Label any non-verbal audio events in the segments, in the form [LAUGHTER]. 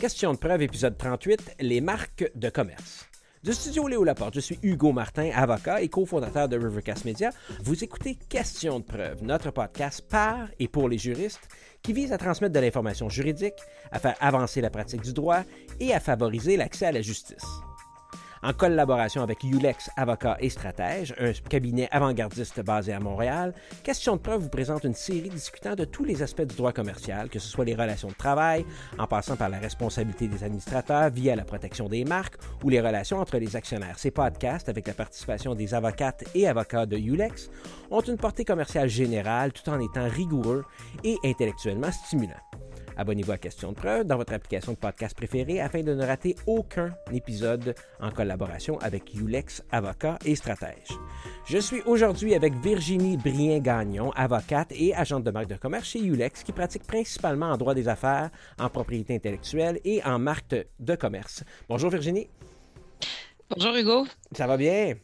Question de preuve, épisode 38, les marques de commerce. Du studio Léo Laporte, je suis Hugo Martin, avocat et cofondateur de Rivercast Media. Vous écoutez Question de preuve, notre podcast par et pour les juristes qui vise à transmettre de l'information juridique, à faire avancer la pratique du droit et à favoriser l'accès à la justice en collaboration avec Ulex Avocat et Stratège, un cabinet avant-gardiste basé à Montréal. Question de preuve vous présente une série discutant de tous les aspects du droit commercial, que ce soit les relations de travail, en passant par la responsabilité des administrateurs via la protection des marques ou les relations entre les actionnaires. Ces podcasts, avec la participation des avocates et avocats de Ulex, ont une portée commerciale générale tout en étant rigoureux et intellectuellement stimulants. Abonnez-vous à Question de preuve dans votre application de podcast préférée afin de ne rater aucun épisode en collaboration avec Ulex Avocat et Stratège. Je suis aujourd'hui avec Virginie Brien-Gagnon, avocate et agente de marque de commerce chez Ulex qui pratique principalement en droit des affaires, en propriété intellectuelle et en marque de commerce. Bonjour Virginie. Bonjour Hugo. Ça va bien?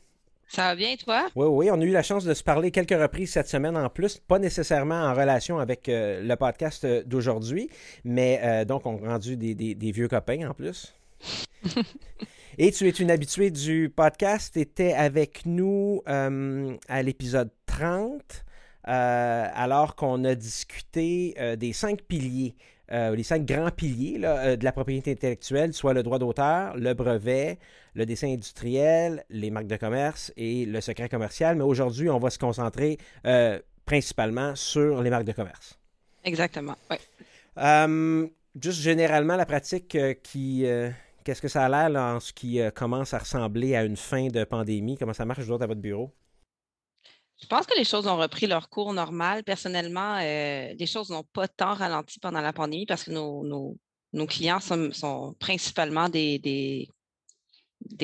Ça va bien, toi? Oui, oui, on a eu la chance de se parler quelques reprises cette semaine en plus, pas nécessairement en relation avec euh, le podcast euh, d'aujourd'hui, mais euh, donc on a rendu des, vieux copains en plus. [LAUGHS] Et tu es une habituée du podcast, tu étais avec nous à l'épisode 30, alors qu'on a discuté des cinq piliers les cinq grands piliers de la propriété intellectuelle, soit le droit d'auteur, le brevet, le dessin industriel, les marques de commerce et le secret commercial. Mais aujourd'hui, on va se concentrer euh, principalement sur les marques de commerce. Exactement, oui. Euh, juste généralement, la pratique euh, qui... Qu'est-ce que ça a l'air en ce qui commence à ressembler à une fin de pandémie? Comment ça marche, je à votre bureau? Je pense que les choses ont repris leur cours normal. Personnellement, les choses n'ont pas tant ralenti pendant la pandémie parce que nos, clients sont, principalement des, des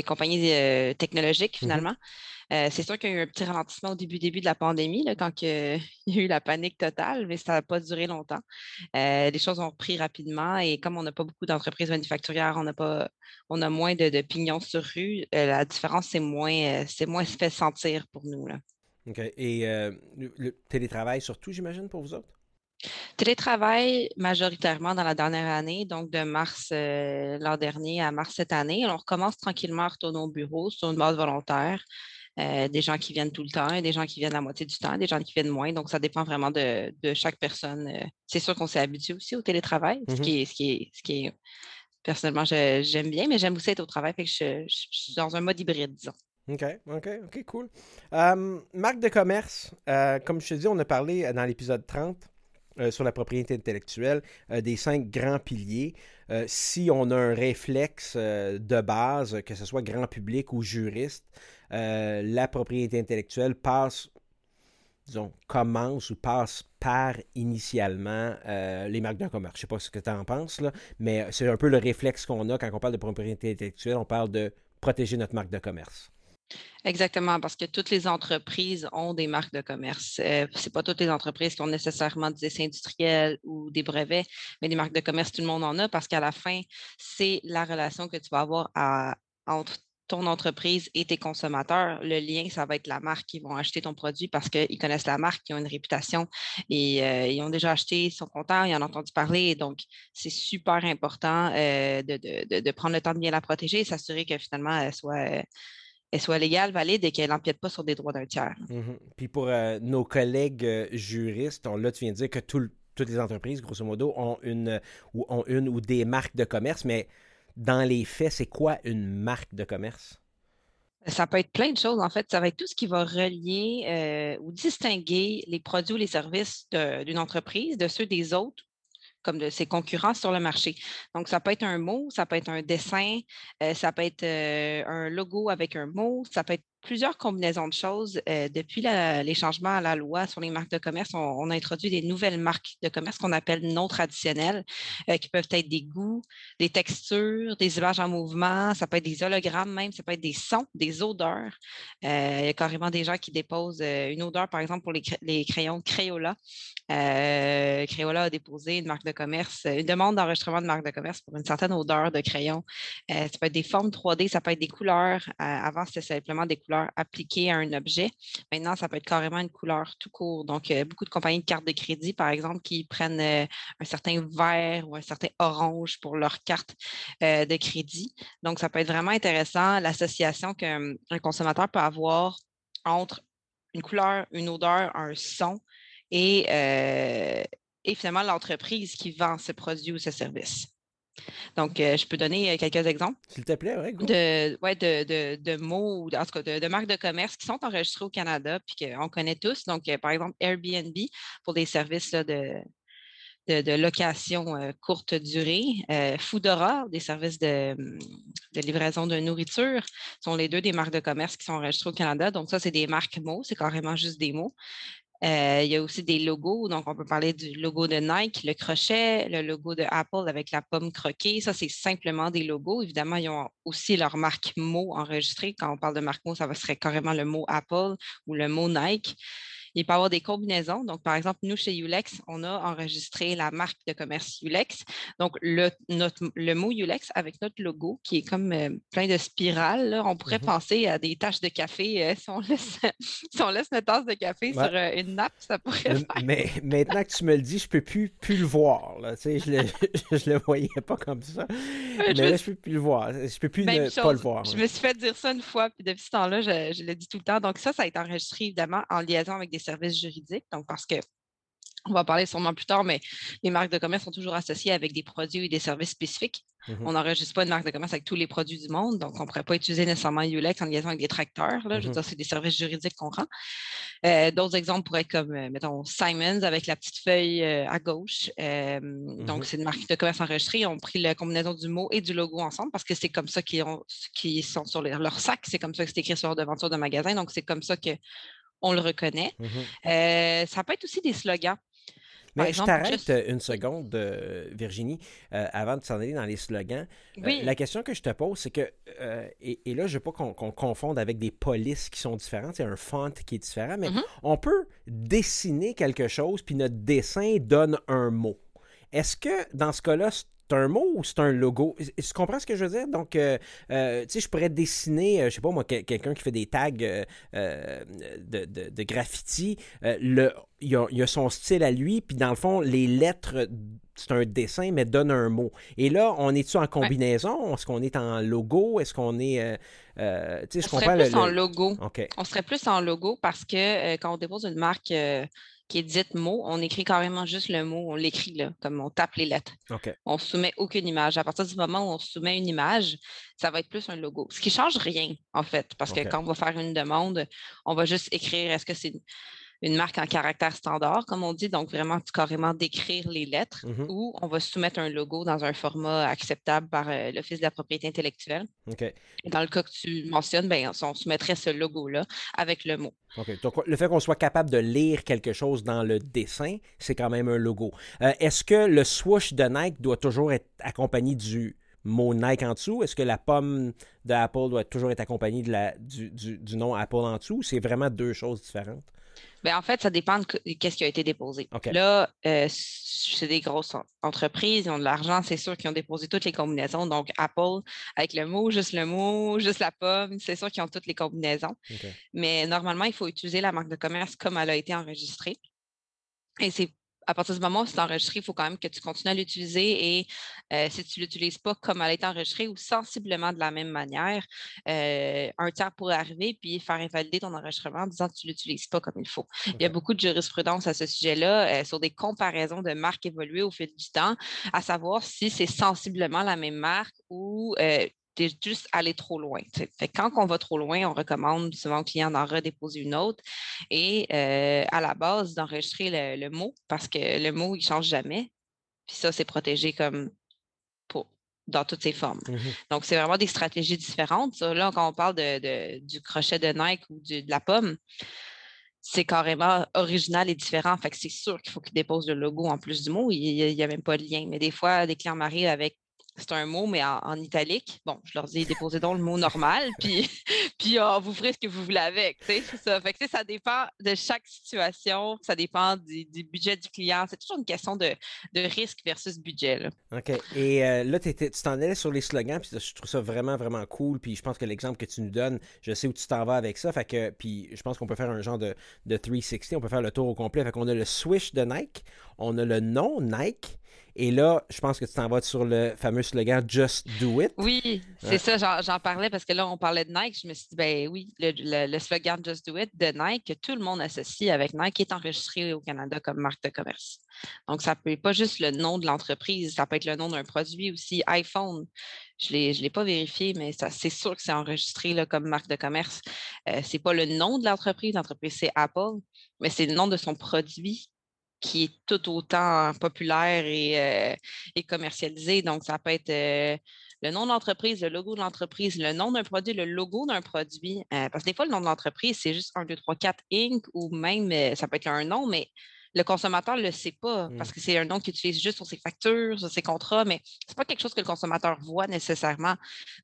compagnies euh, technologiques, mmh finalement. Euh, c'est sûr qu'il y a eu un petit ralentissement au début, début de la pandémie, là, quand [LAUGHS] il y a eu la panique totale, mais ça n'a pas duré longtemps. Euh, les choses ont repris rapidement et comme on n'a pas beaucoup d'entreprises manufacturières, on a, pas, on a moins de, pignons sur rue, la différence, c'est moins, c'est moins fait sentir pour nous. Là. OK. Et le télétravail surtout, j'imagine, pour vous autres? Télétravail majoritairement dans la dernière année, donc de mars euh, l'an dernier à mars cette année. on recommence tranquillement à retourner au bureau sur une base volontaire. Euh, des gens qui viennent tout le temps, des gens qui viennent la moitié du temps, des gens qui viennent moins. Donc, ça dépend vraiment de, chaque personne. Euh. C'est sûr qu'on s'est habitué aussi au télétravail, ce, mmh qui est, ce, qui est, ce qui est personnellement, j'aime bien, mais j'aime aussi être au travail. Fait que je, suis dans un mode hybride, disons. OK, OK, OK, cool. marque de commerce, comme je te dis, on a parlé dans l'épisode 30 euh, sur la propriété intellectuelle, euh, des cinq grands piliers. Euh, si on a un réflexe de base, que ce soit grand public ou juriste, la propriété intellectuelle passe, disons, commence ou passe par initialement les marques d'un commerce. Je ne sais pas ce que tu en penses, là, mais c'est un peu le réflexe qu'on a quand on parle de propriété intellectuelle. On parle de protéger notre marque de commerce. Exactement, parce que toutes les entreprises ont des marques de commerce. Euh, Ce n'est pas toutes les entreprises qui ont nécessairement des essais industriels ou des brevets, mais des marques de commerce, tout le monde en a parce qu'à la fin, c'est la relation que tu vas avoir entre ton entreprise et tes consommateurs. Le lien, ça va être la marque qui vont acheter ton produit parce qu'ils connaissent la marque, ils ont une réputation et euh, ils ont déjà acheté, ils sont contents, ils en ont entendu parler. Donc, c'est super important euh, de, prendre le temps de bien la protéger et s'assurer que finalement, elle soit elle soit légale, valide et qu'elle n'empiète pas sur des droits d'un tiers. Mhm. Puis pour euh, nos collègues euh, juristes, là, tu viens de dire que toutes les entreprises, grosso modo, ont une, ou ont une ou des marques de commerce, mais dans les faits, c'est quoi une marque de commerce? Ça peut être plein de choses, en fait. Ça va être tout ce qui va relier euh, ou distinguer les produits ou les services d'une entreprise de ceux des autres comme de ses concurrents sur le marché. Donc, ça peut être un mot, ça peut être un dessin, euh, ça peut être euh, un logo avec un mot, ça peut être plusieurs combinaisons de choses. Euh, depuis les changements à la loi sur les marques de commerce, on, a introduit des nouvelles marques de commerce qu'on appelle non traditionnelles, euh, qui peuvent être des goûts, des textures, des images en mouvement, ça peut être des hologrammes même, ça peut être des sons, des odeurs. Euh, il y a carrément des gens qui déposent une odeur, par exemple, pour les, crayons Crayola. Crayola a déposé une marque de commerce, une demande d'enregistrement de marque de commerce pour une certaine odeur de crayon. ça peut être des formes 3D, ça peut être des couleurs. avant, c'était simplement des couleurs appliquée à un objet. Maintenant, ça peut être carrément une couleur tout court. Donc, beaucoup de compagnies de cartes de crédit, par exemple, qui prennent un certain vert ou un certain orange pour leur carte de crédit. Donc, ça peut être vraiment intéressant l'association qu'un consommateur peut avoir entre une couleur, une odeur, un son et finalement l'entreprise qui vend ce produit ou ce service. Donc, euh, je peux donner euh, quelques exemples. S'il te plaît, oui. De, ouais, de, de, de, mots, en tout cas, de, marques de commerce qui sont enregistrées au Canada puis qu'on connaît tous. Donc, euh, par exemple, Airbnb pour des services de, de, location courte durée. Foodora, des services de, livraison de nourriture, sont les deux des marques de commerce qui sont enregistrées au Canada. Donc, ça, c'est des marques mots, c'est carrément juste des mots. Euh, il y a aussi des logos. Donc, on peut parler du logo de Nike, le crochet, le logo de Apple avec la pomme croquée. Ça, c'est simplement des logos. Évidemment, ils ont aussi leur marque mot enregistrée. Quand on parle de marque mot, ça serait carrément le mot Apple ou le mot Nike. Il peut y avoir des combinaisons. Donc, par exemple, nous, chez Ulex, on a enregistré la marque de commerce Ulex. Donc, le, le mot Ulex avec notre logo qui est comme euh, plein de spirales. On pourrait mmh penser à des taches de café. Euh, si, on laisse, [LAUGHS] si, on laisse, notre tasse de café sur euh, une nappe, ça pourrait faire. Mais maintenant que tu me le dis, je ne peux plus, plus le voir. Là. Tu sais, je ne [LAUGHS] le, voyais pas comme ça. [LAUGHS] mais là, je ne peux plus le voir. Je ne peux plus ne pas le voir. Je me suis fait dire ça une fois, puis depuis ce temps-là, je, je le dis tout le temps. Donc, ça, ça a été enregistré évidemment en liaison avec des services juridiques. Donc, parce que on va parler sûrement plus tard, mais les marques de commerce sont toujours associées avec des produits et des services spécifiques. Mmh on n'enregistre pas une marque de commerce avec tous les produits du monde, donc on ne pourrait pas utiliser nécessairement Ulex en liaison avec des tracteurs. Là. Je veux mmh dire, c'est des services juridiques qu'on rend. Euh, d'autres exemples pourraient être comme, euh, mettons, Simons avec la petite feuille euh, à gauche. Mmh donc, c'est une marque de commerce enregistrée. Ils ont pris la combinaison du mot et du logo ensemble parce que c'est comme ça qu'ils sont sur leur sac, c'est comme ça que c'est écrit sur leur devanture de magasin. Donc, c'est comme ça que on le reconnaît. Mmh euh, ça peut être aussi des slogans. Mais je t'arrête euh, une seconde, euh, Virginie, avant de s'en aller dans les slogans. la question que je te pose, c'est que, et, là, je ne veux pas qu'on confonde avec des polices qui sont différentes, c'est un font qui est différent, mais mmh on peut dessiner quelque chose, puis notre dessin donne un mot. Est-ce que dans ce cas-là, un mot ou c'est un logo? Tu comprends ce que je veux dire? Donc, euh, euh, tu sais, je pourrais dessiner, euh, je sais pas moi, quelqu'un qui fait des tags de, de, graffiti. le, il a, a, son style à lui, puis dans le fond, les lettres, c'est un dessin, mais donne un mot. Et là, on est-tu en combinaison? Est-ce qu'on est en logo? Est-ce qu'on est. tu sais, je comprends. Plus en logo. On serait plus en logo parce que quand on dépose une marque qui est dite mot, on écrit carrément juste le mot, on l'écrit là, comme on tape les lettres. On ne soumet aucune image. À partir du moment où on soumet une image, ça va être plus un logo. Ce qui ne change rien, en fait, parce que quand on va faire une demande, on va juste écrire est-ce que c'est une marque en caractère standard, comme on dit, donc vraiment carrément décrire les lettres, mmh ou on va soumettre un logo dans un format acceptable par euh, l'Office de la propriété intellectuelle. Dans le cas que tu mentionnes, ben, on soumettrait ce logo-là avec le mot. Donc, le fait qu'on soit capable de lire quelque chose dans le dessin, c'est quand même un logo. Euh, est-ce que le swoosh de Nike doit toujours être accompagné du mot Nike en dessous? Est-ce que la pomme d'Apple doit toujours être accompagnée de la, du, du nom Apple en dessous? C'est vraiment deux choses différentes? Bien, en fait, ça dépend de qu'est-ce qui a été déposé. Là, euh, c'est des grosses entreprises, ils ont de l'argent, c'est sûr qu'ils ont déposé toutes les combinaisons. Donc, Apple, avec le mot, juste le mot, juste la pomme, c'est sûr qu'ils ont toutes les combinaisons. Mais normalement, il faut utiliser la marque de commerce comme elle a été enregistrée. Et c'est à partir du moment où c'est enregistré, il faut quand même que tu continues à l'utiliser et euh, si tu ne l'utilises pas comme elle été enregistrée ou sensiblement de la même manière, euh, un tiers pourrait arriver puis faire invalider ton enregistrement en disant que tu ne l'utilises pas comme il faut. Il y a beaucoup de jurisprudence à ce sujet-là euh, sur des comparaisons de marques évoluées au fil du temps, à savoir si c'est sensiblement la même marque ou juste allé trop loin. Fait quand on va trop loin, on recommande souvent au client d'en redéposer une autre et euh, à la base d'enregistrer le, mot parce que le mot, il ne change jamais. Puis ça, c'est protégé comme pour, dans toutes ses formes. Mmh Donc, c'est vraiment des stratégies différentes. Là, quand on parle de, du crochet de Nike ou de la pomme, c'est carrément original et différent. Fait que c'est sûr qu'il faut qu'il dépose le logo en plus du mot. Il n'y a, même pas de lien. Mais des fois, des clients m'arrivent avec c'est un mot, mais en, italique. Bon, je leur dis, déposez donc le mot normal, [LAUGHS] puis, puis oh, vous ferez ce que vous voulez avec. C'est ça. Fait que, ça dépend de chaque situation, ça dépend du, budget du client. C'est toujours une question de, risque versus budget. OK. Et euh, là, tu t'en allais sur les slogans, puis je trouve ça vraiment, vraiment cool. Puis je pense que l'exemple que tu nous donnes, je sais où tu t'en vas avec ça. Fait que, puis je pense qu'on peut faire un genre de, de 360, on peut faire le tour au complet. Fait qu'on a le Swish de Nike, on a le nom Nike, et là, je pense que tu t'en vas sur le fameux slogan Just Do It. Oui, c'est ça, j'en parlais parce que là, on parlait de Nike. Je me suis dit, ben oui, le, slogan Just Do It de Nike, que tout le monde associe avec Nike, est enregistré au Canada comme marque de commerce. Donc, ça peut être pas juste le nom de l'entreprise, ça peut être le nom d'un produit aussi. iPhone, je ne l'ai pas vérifié, mais c'est sûr que c'est enregistré là, comme marque de commerce. Euh, ce n'est pas le nom de l'entreprise, l'entreprise c'est Apple, mais c'est le nom de son produit qui est tout autant populaire et, euh, commercialisé. Donc, ça peut être euh, le nom de l'entreprise, le logo de l'entreprise, le nom d'un produit, le logo d'un produit. Euh, parce que des fois, le nom de l'entreprise, c'est juste 1, 2, 3, 4 Inc. ou même, ça peut être un nom, mais le consommateur ne le sait pas parce mmh. que c'est un nom qu'il utilise juste sur ses factures, sur ses contrats, mais ce n'est pas quelque chose que le consommateur voit nécessairement.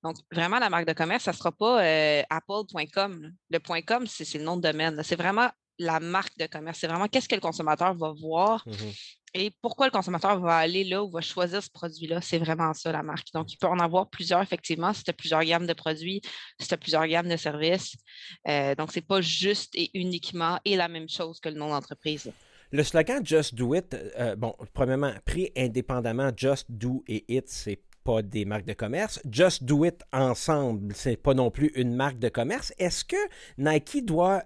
Donc, vraiment, la marque de commerce, ça ne sera pas apple.com. Le .com, c'est le nom de domaine. C'est vraiment la marque de commerce. C'est vraiment qu'est-ce que le consommateur va voir mmh et pourquoi le consommateur va aller là ou va choisir ce produit-là. C'est vraiment ça, la marque. Donc, il peut en avoir plusieurs, effectivement, si tu as plusieurs gammes de produits, si tu as plusieurs gammes de services. Euh, donc, ce n'est pas juste et uniquement et la même chose que le nom d'entreprise. Le slogan Just Do It, euh, bon, premièrement, pris indépendamment, Just Do et It, c'est pas des marques de commerce. Just Do It ensemble, c'est pas non plus une marque de commerce. Est-ce que Nike doit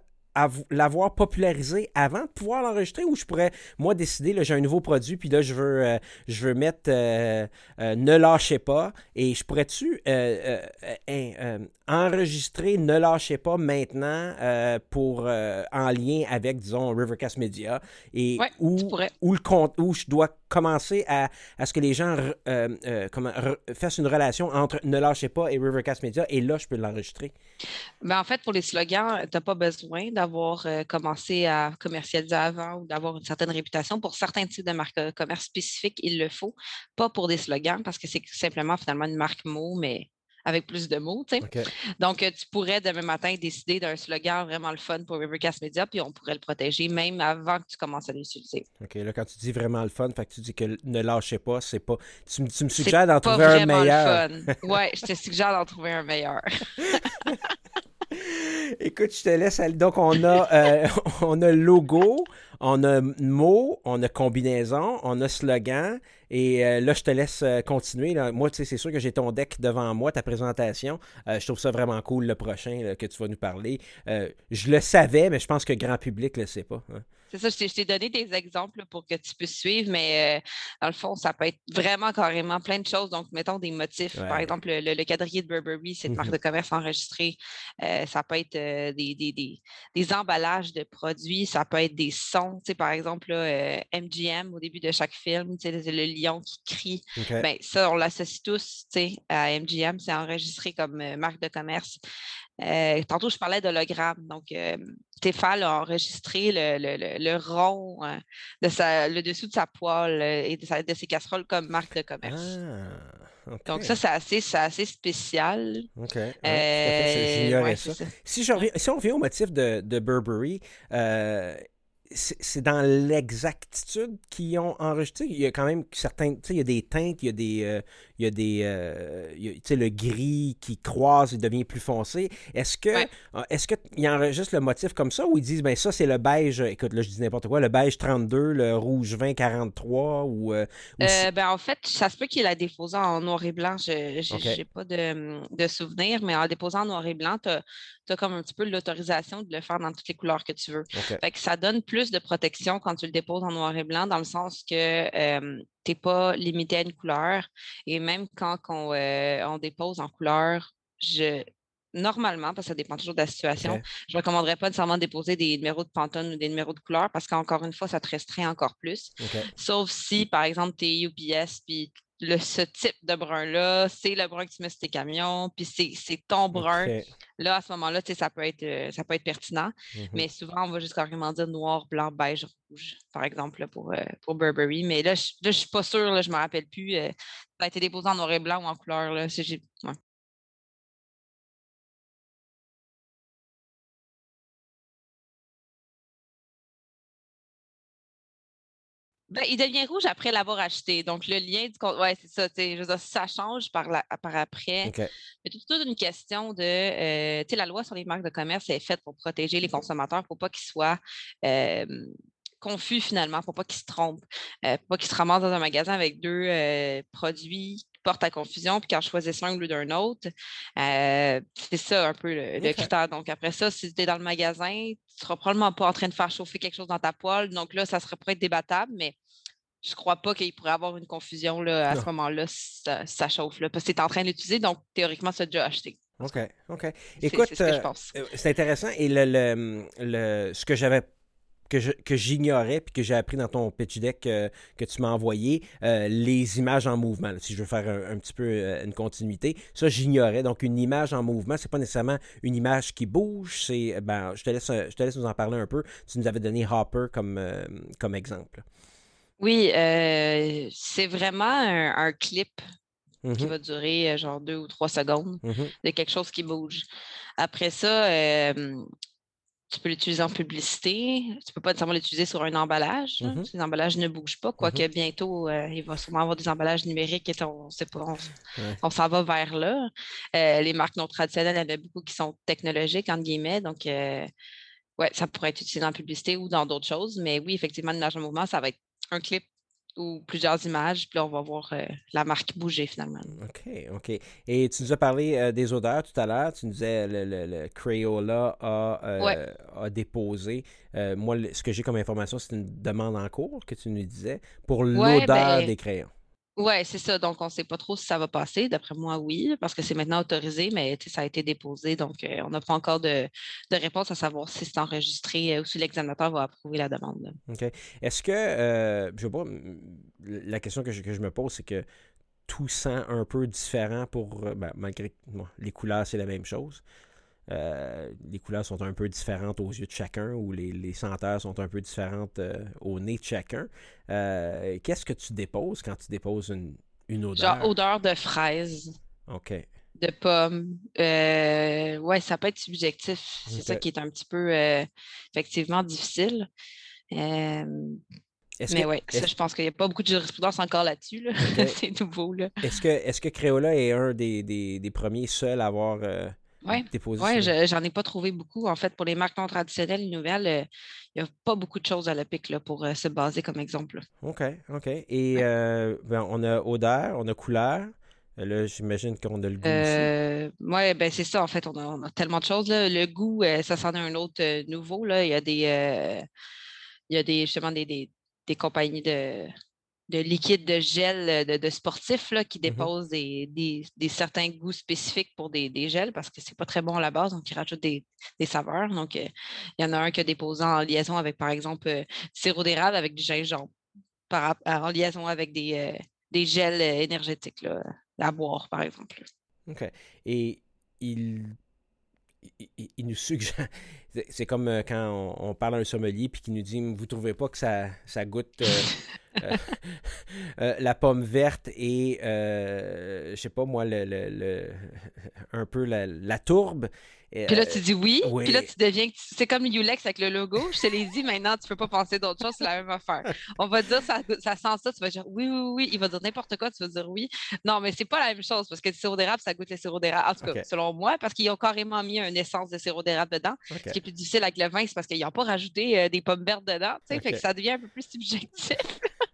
l'avoir popularisé avant de pouvoir l'enregistrer ou je pourrais, moi, décider, là, j'ai un nouveau produit, puis là, je veux, euh, je veux mettre euh, euh, Ne lâchez pas, et je pourrais-tu enregistrer Ne lâchez pas maintenant pour, en lien avec, disons, Rivercast Media, et où, où, le compte, où je dois commencer à, à ce que les gens comment, fassent une relation entre Ne lâchez pas et Rivercast Media, et là, je peux l'enregistrer? Ben, en fait, pour les slogans, tu n'as pas besoin d'avoir euh, commencé à commercialiser avant ou d'avoir une certaine réputation. Pour certains types de marques de commerce spécifiques, il le faut. Pas pour des slogans, parce que c'est simplement finalement une marque mot, mais avec plus de mots. Donc, euh, tu pourrais demain matin décider d'un slogan vraiment le fun pour Rivercast Media, puis on pourrait le protéger même avant que tu commences à l'utiliser. OK, là, quand tu dis vraiment le fun, fait que tu dis que ne lâchez pas, c'est pas. Tu, me suggères d'en trouver un meilleur. [LAUGHS] Oui, je te suggère d'en trouver un meilleur. [LAUGHS] [LAUGHS] Écoute, je te laisse aller. Donc, on a, euh, [LAUGHS] on a logo, on a mot, on a combinaison, on a slogan. Et euh, là, je te laisse euh, continuer. Moi, tu sais, c'est sûr que j'ai ton deck devant moi, ta présentation. je trouve ça vraiment cool le prochain que tu vas nous parler. je le savais, mais je pense que le grand public ne le sait pas. Hein. C'est ça, je t'ai donné des exemples pour que tu puisses suivre, mais euh, dans le fond, ça peut être vraiment carrément plein de choses. Donc, mettons des motifs. Par exemple, le, quadrillé de Burberry, c'est une marque de [LAUGHS] commerce enregistrée. Euh, ça peut être euh, des, des, emballages de produits, ça peut être des sons. Tu sais, par exemple, MGM, au début de chaque film, tu sais, le qui crie. Ben, ça, on l'associe tous à MGM. C'est enregistré comme marque de commerce. tantôt, je parlais d'hologramme. Donc, Stéphane a enregistré le, rond, euh, de sa, le dessous de sa poêle euh, et de, ses casseroles comme marque de commerce. Ah, Donc ça, c'est assez, assez, spécial. OK. Euh, ça. Si, si, on revient au motif de, de Burberry, c'est dans l'exactitude qu'ils ont enregistré. Il y a quand même certains, tu sais, il y a des teintes, il y a des, il y a des. Euh, tu sais, le gris qui croise et devient plus foncé. Est-ce que euh, est-ce qu'ils enregistrent le motif comme ça ou ils disent, ben ça, c'est le beige, écoute, là, je dis n'importe quoi, le beige 32, le rouge 20 43 ou. Euh, ben, en fait, ça se peut qu'il a déposé en noir et blanc. Je n'ai pas de, de souvenir, mais en déposant en noir et blanc, tu as, comme un petit peu l'autorisation de le faire dans toutes les couleurs que tu veux. Fait que ça donne plus de protection quand tu le déposes en noir et blanc, dans le sens que tu n'es pas limité à une couleur. Et même quand on, euh, dépose en couleur, je, normalement, parce que ça dépend toujours de la situation, je ne recommanderais pas nécessairement déposer des numéros de Pantone ou des numéros de couleur parce qu'encore une fois, ça te restreint encore plus. Sauf si, par exemple, tu es UPS puis le, ce type de brun-là, c'est le brun que tu mets sur tes camions, puis c'est ton brun. Là, à ce moment-là, ça peut être euh, ça peut être pertinent. Mmh mais souvent, on va juste carrément dire noir, blanc, beige, rouge, par exemple, pour, euh, pour Burberry. Mais là, je ne suis pas sûre, là, je ne me rappelle plus. Euh, Ça a été déposé en noir et blanc ou en couleur. Là. Ouais. Ben, il devient rouge après l'avoir acheté. Donc, le lien du compte, ouais, c'est ça. Je veux ça change par, la, par après. C'est toute une question de. Euh, la loi sur les marques de commerce est faite pour protéger les consommateurs pour pas qu'ils soient euh, confus finalement, pour pas qu'ils se trompent, euh, pour pas qu'ils se ramassent dans un magasin avec deux euh, produits porte à confusion, puis qu'en choisissent un au lieu d'un autre. Euh, c'est ça un peu le, critère. Donc, après ça, si tu es dans le magasin, tu ne seras probablement pas en train de faire chauffer quelque chose dans ta poêle. Donc là, ça serait peut être débattable, mais je ne crois pas qu'il pourrait y avoir une confusion là, à ce moment-là si ça, chauffe. Là, parce que tu es en train de l'utiliser, donc théoriquement, ça déjà acheté. OK, OK. Écoute, c'est euh, intéressant. Et le, le ce que j'avais que j'ignorais puis que j'ai appris dans ton pitch deck euh, que tu m'as envoyé, euh, les images en mouvement, si je veux faire un, petit peu euh, une continuité. Ça, j'ignorais. Donc, une image en mouvement, c'est pas nécessairement une image qui bouge. C'est, ben, je te laisse, je te laisse nous en parler un peu. Tu nous avais donné Hopper comme, comme exemple. Oui, c'est vraiment un, clip qui mm-hmm. va durer genre deux ou trois secondes mm-hmm. de quelque chose qui bouge. Après ça, tu peux l'utiliser en publicité. Tu ne peux pas nécessairement l'utiliser sur un emballage. Mm-hmm. Les emballages ne bougent pas, quoique mm-hmm. bientôt, euh, il va sûrement avoir des emballages numériques et on sait pas, on, s'en va vers là. Euh, les marques non traditionnelles, il y en a beaucoup qui sont technologiques, entre guillemets. Donc, euh, ouais, ça pourrait être utilisé en publicité ou dans d'autres choses. Mais oui, effectivement, l'image en mouvement, ça va être un clip ou plusieurs images, puis là, on va voir euh, la marque bouger finalement. OK, OK. Et tu nous as parlé euh, des odeurs tout à l'heure. Tu nous disais le, le, le Crayola a, euh, a déposé. moi, ce que j'ai comme information, c'est une demande en cours que tu nous disais pour l'odeur ben, des crayons. Oui, c'est ça. Donc, on ne sait pas trop si ça va passer. D'après moi, oui, parce que c'est maintenant autorisé, mais ça a été déposé. Donc, euh, on n'a pas encore de, réponse à savoir si c'est enregistré euh, ou si l'examinateur va approuver la demande. OK. Est-ce que, euh, je sais pas, la question que je, me pose, c'est que tout sent un peu différent pour, ben, malgré les couleurs, c'est la même chose. Euh, les couleurs sont un peu différentes aux yeux de chacun ou les, senteurs sont un peu différentes euh, au nez de chacun. Euh, qu'est-ce que tu déposes quand tu déposes une, une odeur? Genre odeur de fraise. OK. De pomme. ouais, ça peut être subjectif. C'est ça qui est un petit peu effectivement difficile. mais oui, je pense qu'il n'y a pas beaucoup de jurisprudence encore là-dessus. [LAUGHS] C'est nouveau. Là. Est-ce que, est que Crayola est un des, des premiers seuls à avoir oui, ouais, j'en ai pas trouvé beaucoup. En fait, pour les marques non traditionnelles nouvelles, euh, il n'y a pas beaucoup de choses à la pique là, pour euh, se baser comme exemple. OK, OK. Et euh, ben, on a odeur, on a couleur. Là, j'imagine qu'on a le goût aussi. Oui, ben c'est ça. En fait, on a, tellement de choses. Le goût, ça s'en est un autre nouveau. Là. Il y a des, il y a des justement des, des compagnies de, de liquide de gel euh, de, sportifs là, qui mmh déposent des, certains goûts spécifiques pour des, gels parce que c'est pas très bon à la base, donc ils rajoutent des, saveurs. Donc, euh, il y en a un qui a déposé en liaison avec, par exemple, euh, sirop d'érable avec du gingembre, par, en liaison avec des, des gels énergétiques là, à boire, par exemple. OK. Et il il, nous suggère. C'est comme quand on, parle à un sommelier puis qu'il nous dit Vous trouvez pas que ça, ça goûte Euh, [LAUGHS] euh, la pomme verte et, euh, je sais pas moi, le, [LAUGHS] un peu la, tourbe. Puis là, tu dis oui. Puis là, tu deviens. C'est comme Ulex avec le logo. Je te l'ai dit, maintenant, tu peux pas penser d'autre chose, c'est la même affaire. On va dire, ça, ça sent ça, tu vas dire oui, oui, oui. Il va dire n'importe quoi, tu vas dire oui. Non, mais c'est pas la même chose parce que le sirop d'érable, ça goûte le sirop d'érable. En tout cas, selon moi, parce qu'ils ont carrément mis une essence de sirop d'érable dedans. Ce qui plus difficile avec le vin, c'est parce qu'ils n'ont pas rajouté des pommes vertes dedans. Fait que ça devient un peu plus subjectif. [LAUGHS]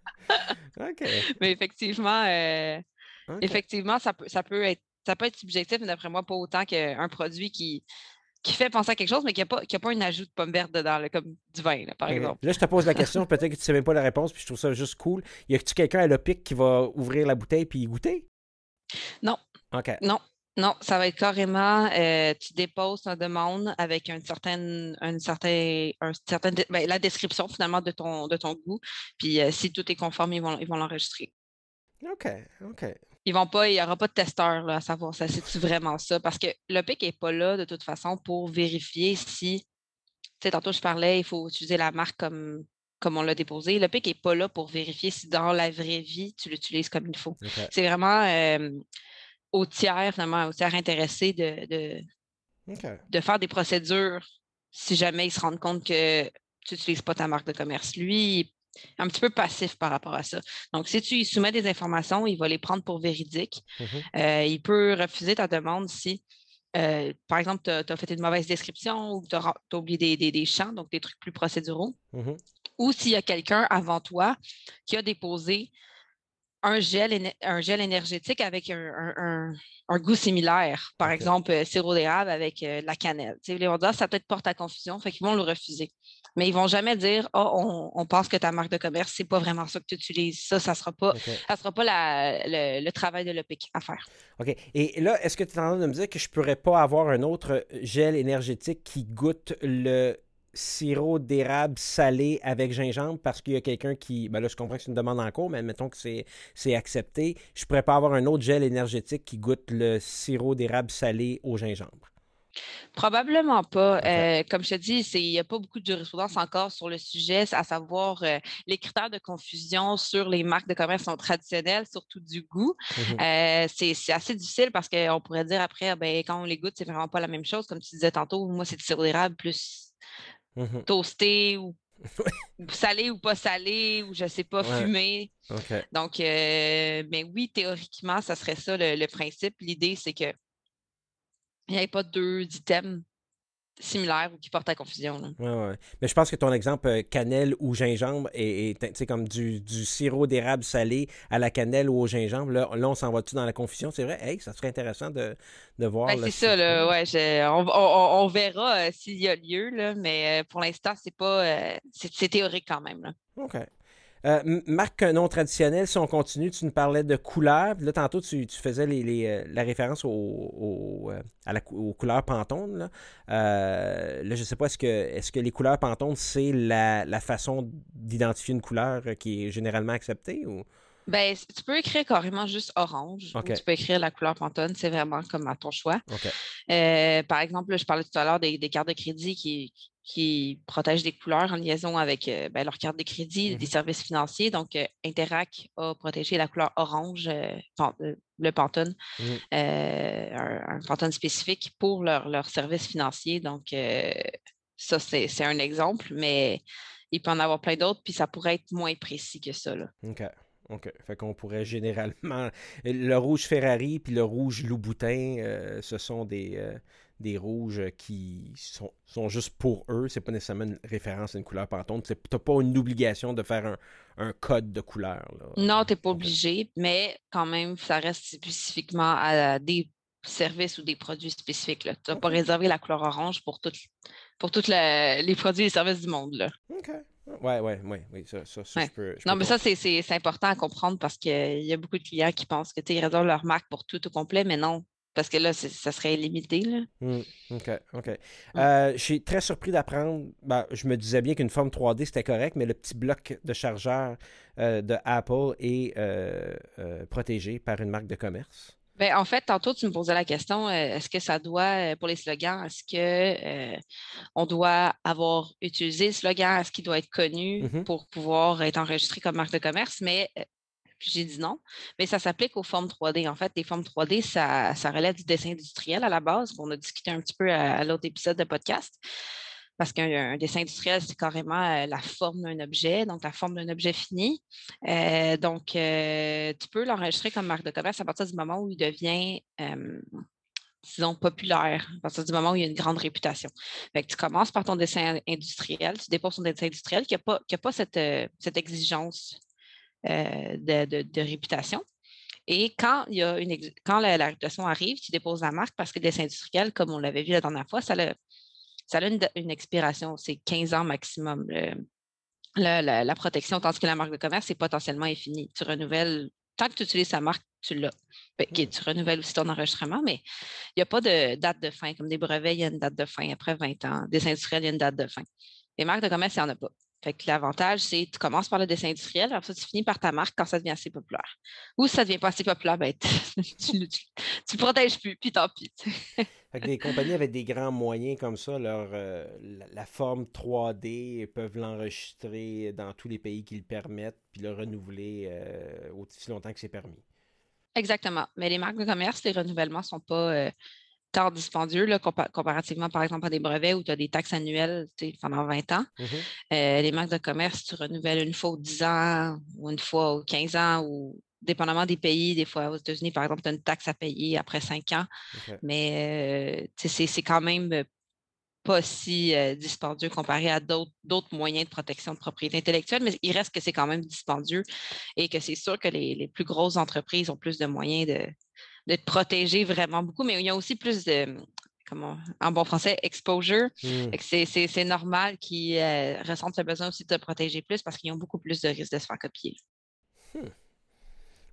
[LAUGHS] Mais effectivement, euh, effectivement, ça peut, ça peut être ça peut être subjectif, mais d'après moi, pas autant qu'un produit qui, qui fait penser à quelque chose, mais qui n'a pas, pas un ajout de pomme verte dedans, comme du vin, par exemple. Là, je te pose la question, [LAUGHS] peut-être que tu ne sais même pas la réponse, puis je trouve ça juste cool. Y a-tu quelqu'un à l'OPIC qui va ouvrir la bouteille puis y goûter? Non. OK. Non. Non, ça va être carrément, euh, tu déposes ta demande avec une certaine, un certain, un certain ben, la description finalement de ton, de ton goût. Puis euh, si tout est conforme, ils vont, ils vont l'enregistrer. OK, OK. Ils vont pas, il n'y aura pas de testeur là, à savoir ça, c'est vraiment ça? Parce que le PIC n'est pas là de toute façon pour vérifier si, tu sais, tantôt je parlais, il faut utiliser la marque comme comme on l'a déposé. Le PIC n'est pas là pour vérifier si dans la vraie vie, tu l'utilises comme il faut. C'est vraiment au tiers, finalement, au tiers intéressé de, de, faire des procédures si jamais ils se rendent compte que tu n'utilises pas ta marque de commerce. Lui, un petit peu passif par rapport à ça. Donc, si tu lui soumets des informations, il va les prendre pour véridiques. Mmh euh, il peut refuser ta demande si, euh, par exemple, tu as, fait une mauvaise description ou tu as, oublié des, champs, donc des trucs plus procéduraux. Mmh ou s'il y a quelqu'un avant toi qui a déposé un gel, un gel énergétique avec un, goût similaire. Par exemple, euh, sirop d'érable avec euh, la cannelle. les vont dire ça peut-être porte à confusion, fait qu'ils vont le refuser. Mais ils ne vont jamais dire oh, on, pense que ta marque de commerce, ce n'est pas vraiment ça que tu utilises. Ça, ça ne sera pas, sera pas le, travail de l'OPIC à faire. OK. Et là, est-ce que tu es en train de me dire que je ne pourrais pas avoir un autre gel énergétique qui goûte le sirop d'érable salé avec gingembre parce qu'il y a quelqu'un qui. Ben là, je comprends que c'est une demande en cours, mais mettons que c'est accepté. Je pourrais pas avoir un autre gel énergétique qui goûte le sirop d'érable salé au gingembre. Probablement pas. Euh, comme je te dis, il n'y a pas beaucoup de jurisprudence encore sur le sujet, à savoir euh, les critères de confusion sur les marques de commerce sont traditionnelles, surtout du goût. Mmh euh, c'est assez difficile parce qu'on pourrait dire après, ben, quand on les goûte, c'est vraiment pas la même chose. Comme tu disais tantôt, moi, c'est du sirop d'érable plus Mmh toasté ou, [LAUGHS] salé ou pas salé ou je sais pas, fumé. Donc, euh, mais oui, théoriquement, ça serait ça le, principe. L'idée, c'est que il n'y ait pas deux items similaire ou qui porte à confusion. Oui, oui. Mais je pense que ton exemple euh, cannelle ou gingembre est, comme du, sirop d'érable salé à la cannelle ou au gingembre. Là, on s'en va-tu dans la confusion? C'est vrai? Hey, ça serait intéressant de, voir. Ben, c'est ça, là, ouais, on, verra euh, s'il y a lieu, là, mais euh, pour l'instant, c'est pas c'est théorique quand même. Là. OK. Euh, marque non traditionnelle, si on continue, tu nous parlais de couleurs. Là, tantôt, tu, faisais les, euh, la référence au, euh, à la, aux couleurs Pantone. Là, là je ne sais pas, est-ce que, est que les couleurs Pantone, c'est la, façon d'identifier une couleur qui est généralement acceptée? Ou... Ben, tu peux écrire carrément juste orange. Ou tu peux écrire la couleur Pantone, c'est vraiment comme à ton choix. par exemple, je parlais tout à l'heure des, des, cartes de crédit qui, qui protègent des couleurs en liaison avec euh, ben, leur carte de crédit, des mmh services financiers. Donc, euh, Interac a protégé la couleur orange, euh, le Pantone, mmh. un, Pantone spécifique pour leurs leur services financiers. Donc, ça, c'est un exemple, mais il peut en avoir plein d'autres, puis ça pourrait être moins précis que ça. Là. OK. OK. Fait qu'on pourrait généralement. Le rouge Ferrari puis le rouge Louboutin, ce sont des, des rouges qui sont, sont juste pour eux. C'est pas nécessairement une référence à une couleur Pantone. Tu n'as pas une obligation de faire un, code de couleur. Non, tu n'es pas obligé, mais quand même, ça reste spécifiquement à des services ou des produits spécifiques. Tu n'as pas réservé la couleur orange pour, toutes pour tous les produits et services du monde. Là. OK. Oui, oui, oui, oui, ça, ça, Je peux, non, mais ça, c'est important à comprendre parce qu'il y a beaucoup de clients qui pensent que tu réserves leur marque pour tout au complet, mais non, parce que là, ça serait limité. Là. Mmh, OK, OK. Euh, je suis très surpris d'apprendre. Ben, je me disais bien qu'une forme 3D, c'était correct, mais le petit bloc de chargeur euh, de Apple est euh, protégé par une marque de commerce. Ben, en fait, tantôt, tu me posais la question, est-ce que ça doit, pour les slogans, est-ce que on doit avoir utilisé le slogan, est-ce qu'il doit être connu mmh pour pouvoir être enregistré comme marque de commerce? Mais j'ai dit non. Mais ça s'applique aux formes 3D. En fait, les formes 3D, ça, relève du dessin industriel à la base. On a discuté un petit peu à, l'autre épisode de podcast. Parce qu'un dessin industriel, c'est carrément euh, la forme d'un objet, donc la forme d'un objet fini. Euh, donc, euh, tu peux l'enregistrer comme marque de commerce à partir du moment où il devient disons, populaire, à partir du moment où il a une grande réputation. tu commences par ton dessin industriel, tu déposes ton dessin industriel qui n'a pas, pas cette, cette exigence euh, de, réputation. Et quand, il y a une, quand la, réputation arrive, tu déposes la marque parce que des industriels, comme on l'avait vu la dernière fois, ça a, ça a une, expiration, c'est 15 ans maximum. la, protection, tandis que la marque de commerce est potentiellement infinie. Tu renouvelles, tant que tu utilises sa marque, tu l'as. Mmh. Tu renouvelles aussi ton enregistrement, mais il n'y a pas de date de fin. Comme des brevets, il y a une date de fin après 20 ans. Des industriels, il y a une date de fin. Les marques de commerce, il n'y en a pas. Fait que l'avantage, c'est que tu commences par le dessin industriel, après ça, tu finis par ta marque quand ça devient assez populaire. Ou si ça devient pas assez populaire, ben, [LAUGHS] tu ne protèges plus, puis tant pis. [LAUGHS] Fait que des compagnies avec des grands moyens comme ça, leur, euh, la, forme 3D, peuvent l'enregistrer dans tous les pays qu'ils permettent, puis le renouveler euh, aussi longtemps que c'est permis. Exactement. Mais les marques de commerce, les renouvellements ne sont pas euh, tant dispendieux là, comparativement, par exemple, à des brevets où tu as des taxes annuelles pendant 20 ans. Mm-hmm. les marques de commerce, tu renouvelles une fois aux 10 ans ou une fois aux 15 ans ou dépendamment des pays, des fois aux États-Unis, par exemple, tu as une taxe à payer après cinq ans. Mais euh, c'est quand même pas si euh, dispendieux comparé à d'autres moyens de protection de propriété intellectuelle, mais il reste que c'est quand même dispendieux et que c'est sûr que les, plus grosses entreprises ont plus de moyens de, de te protéger vraiment beaucoup, mais il y a aussi plus de, comment, en bon français, exposure. Mmh. C'est normal qu'ils euh, ressentent le besoin aussi de te protéger plus parce qu'ils ont beaucoup plus de risques de se faire copier. Hmm.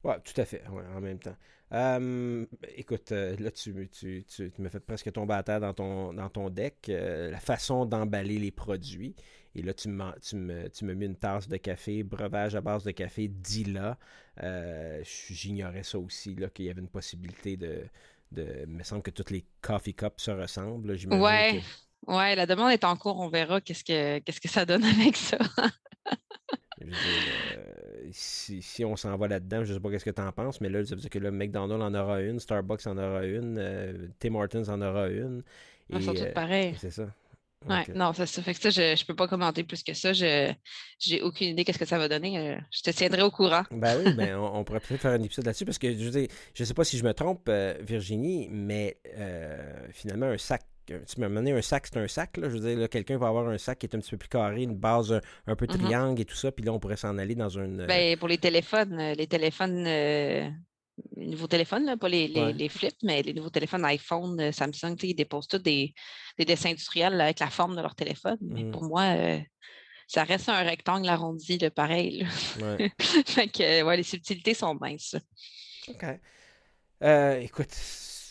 Oui, tout à fait, en même temps. Écoute, euh, là, tu, tu, tu, me fais presque tomber à terre dans ton, dans ton deck. Euh, la façon d'emballer les produits. Et là, tu me, tu, me, tu me mets une tasse de café, breuvage à base de café, Dila. Euh, J'ignorais ça aussi, qu'il y avait une possibilité de, de. Il me semble que toutes les coffee cups se ressemblent. Oui, ouais, la demande est en cours. On verra qu'est-ce que, qu'est-ce que ça donne [LAUGHS] avec ça. Euh, si, on s'en va là-dedans, je ne sais pas ce que tu en penses, mais là, ça veut dire que le McDonald's en aura une, Starbucks en aura une, euh, Tim Hortons en aura une. Ils sont tous euh, pareils. C'est ça. Ouais, non, ça, ça fait que ça, je ne peux pas commenter plus que ça. Je n'ai aucune idée qu'est-ce que ça va donner. Je te tiendrai au courant. Ben oui, ben [LAUGHS] on, pourrait peut-être faire un épisode là-dessus parce que je ne je sais pas si je me trompe, Virginie, mais finalement, un sac tu m'as donné un sac, c'est un sac. Là. Je veux dire, quelqu'un va avoir un sac qui est un petit peu plus carré, une base un, peu mm-hmm. triangle et tout ça, puis là, on pourrait s'en aller dans une. Euh, ben, pour les téléphones, euh, les téléphones, euh, les nouveaux téléphones, là, pas les, les, flips, mais les nouveaux téléphones iPhone, Samsung, ils déposent tous des, des dessins industriels avec la forme de leur téléphone. Mais mm. pour moi, ça reste un rectangle arrondi, là, pareil. Ouais. [LAUGHS] fait que, ouais, les subtilités sont minces. OK. écoute,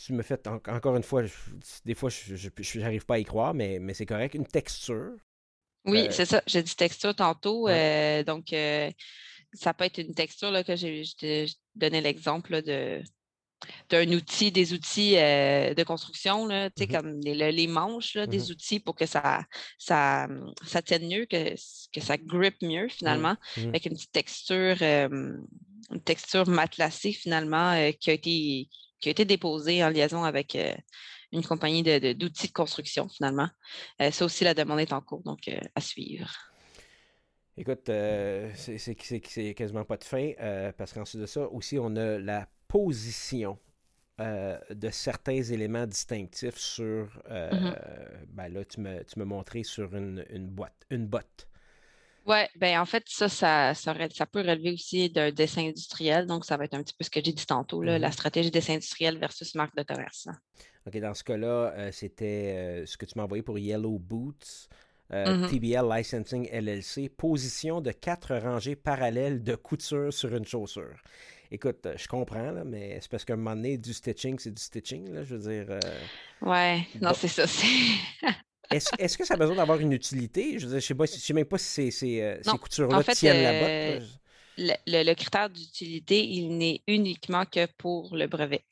tu me fais, encore une fois, des fois, je n'arrive pas à y croire, mais, mais c'est correct. Une texture. Oui, euh, c'est ça. J'ai dit texture tantôt. Euh, donc, euh, ça peut être une texture là, que j'ai donné l'exemple de d'un outil, des outils de construction, là, mm-hmm. comme les, les manches des mm-hmm. outils pour que ça, ça, ça tienne mieux, que, que ça grippe mieux finalement, mm-hmm. avec une petite texture, une texture matelassée finalement qui a été qui a été déposé en liaison avec euh, une compagnie d'outils de, construction, finalement. Euh, ça aussi, la demande est en cours, donc euh, à suivre. Écoute, c'est quasiment pas de fin, parce qu'ensuite de ça, aussi, on a la position de certains éléments distinctifs sur. Mm-hmm. ben là, tu me, tu montré sur une, une boîte, une botte. Oui, ben en fait, ça, ça, ça, peut relever aussi d'un dessin industriel. Donc, ça va être un petit peu ce que j'ai dit tantôt, la mmh stratégie dessin industriel versus marque de commerce. OK, dans ce cas-là, euh, c'était euh, ce que tu m'as envoyé pour Yellow Boots. Euh, mmh TBL Licensing LLC, position de quatre rangées parallèles de couture sur une chaussure. Écoute, je comprends, là, mais c'est parce qu'à un moment donné, du stitching, c'est du stitching, là, je veux dire. Ouais, non, c'est ça. [LAUGHS] Est-ce que ça a besoin d'avoir une utilité? Je ne sais, sais, même pas si ces, euh, coutures-là tiennent la botte. Euh, le, critère d'utilité, il n'est uniquement que pour le brevet.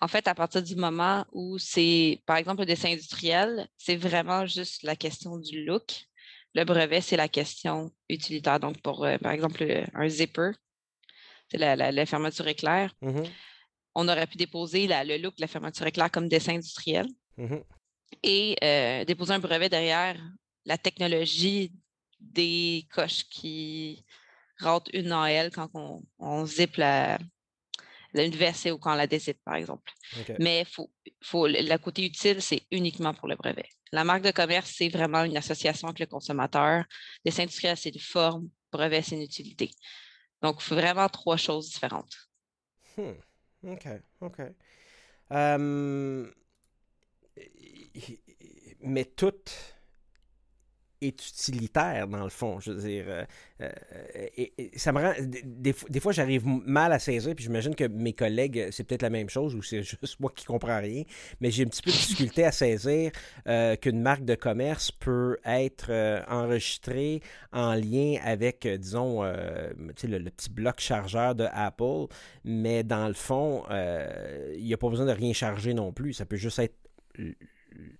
En fait, à partir du moment où c'est, par exemple, le dessin industriel, c'est vraiment juste la question du look. Le brevet, c'est la question utilitaire. Donc, pour, euh, par exemple, un zipper, c'est la, fermeture éclair. Mm-hmm. On aurait pu déposer le look de la fermeture éclair comme dessin industriel. Mm-hmm et euh, déposer un brevet derrière la technologie des coches qui rentrent une AL quand on, on zip la, une ou quand on la dézippe, par exemple. Mais faut, faut, le côté utile, c'est uniquement pour le brevet. La marque de commerce, c'est vraiment une association avec le consommateur. Les industriels, c'est une forme. Brevet, c'est une utilité. Donc, vraiment trois choses différentes. Hmm. OK, OK. Um, mais toutes est utilitaire, dans le fond. Je veux dire, euh, euh, ça me rend. Des, des fois, j'arrive mal à saisir, puis j'imagine que mes collègues, c'est peut-être la même chose, ou c'est [LAUGHS] juste moi qui comprends rien, mais j'ai un petit peu de difficulté à saisir euh, qu'une marque de commerce peut être enregistrée en lien avec, disons, le, le, petit bloc chargeur de Apple, mais dans le fond, il n'y a pas besoin de rien charger non plus. Ça peut juste être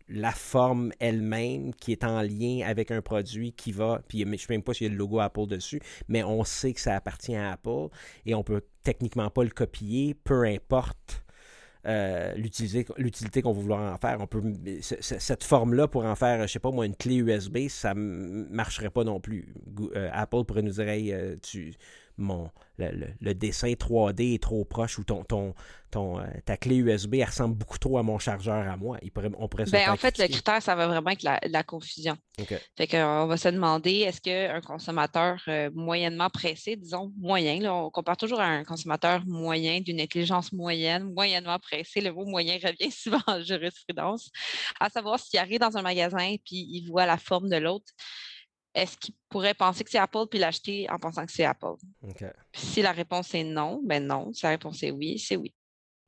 la forme elle-même qui est en lien avec un produit qui va, puis je ne sais même pas s'il y a le logo Apple dessus, mais on sait que ça appartient à Apple et on peut techniquement pas le copier, peu importe euh, l'utilité qu'on va vouloir en faire. On peut, cette forme-là, pour en faire, je sais pas moi, une clé USB, ça ne marcherait pas non plus. Euh, Apple pourrait nous dire, euh, tu, mon, le, dessin 3D est trop proche ou ton, ton, ton, euh, ta clé USB ressemble beaucoup trop à mon chargeur à moi. Il pourrait, on pourrait ben, en fait, le critère, ça va vraiment être la, confusion. Fait qu'on va se demander est-ce qu'un consommateur euh, moyennement pressé, disons moyen, là, on compare toujours à un consommateur moyen d'une intelligence moyenne, moyennement pressé, le mot moyen [LAUGHS] revient souvent en jurisprudence, à savoir s'il arrive dans un magasin puis il voit la forme de l'autre est-ce qu'il pourrait penser que c'est Apple puis l'acheter en pensant que c'est Apple? Si la réponse est non, ben non. Si la réponse est oui, c'est oui.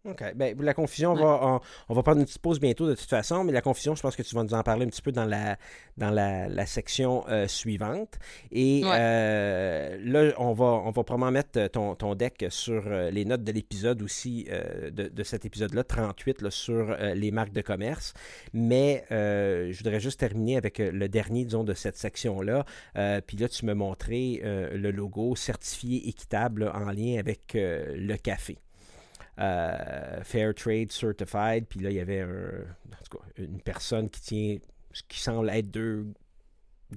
OK. Ben, la confusion, va, on, va prendre une petite pause bientôt de toute façon, mais la confusion, je pense que tu vas nous en parler un petit peu dans la, dans la, section euh, suivante. Et euh, là, on va, on va probablement mettre ton, ton deck sur euh, les notes de l'épisode aussi, de, cet épisode-là, 38, sur les marques de commerce. Mais je voudrais juste terminer avec le dernier, disons, de cette section-là. Puis là, tu me montrais le logo certifié équitable en lien avec le café. Euh, Fair Trade Certified. Puis là, il y avait une personne qui tient ce qui semble être deux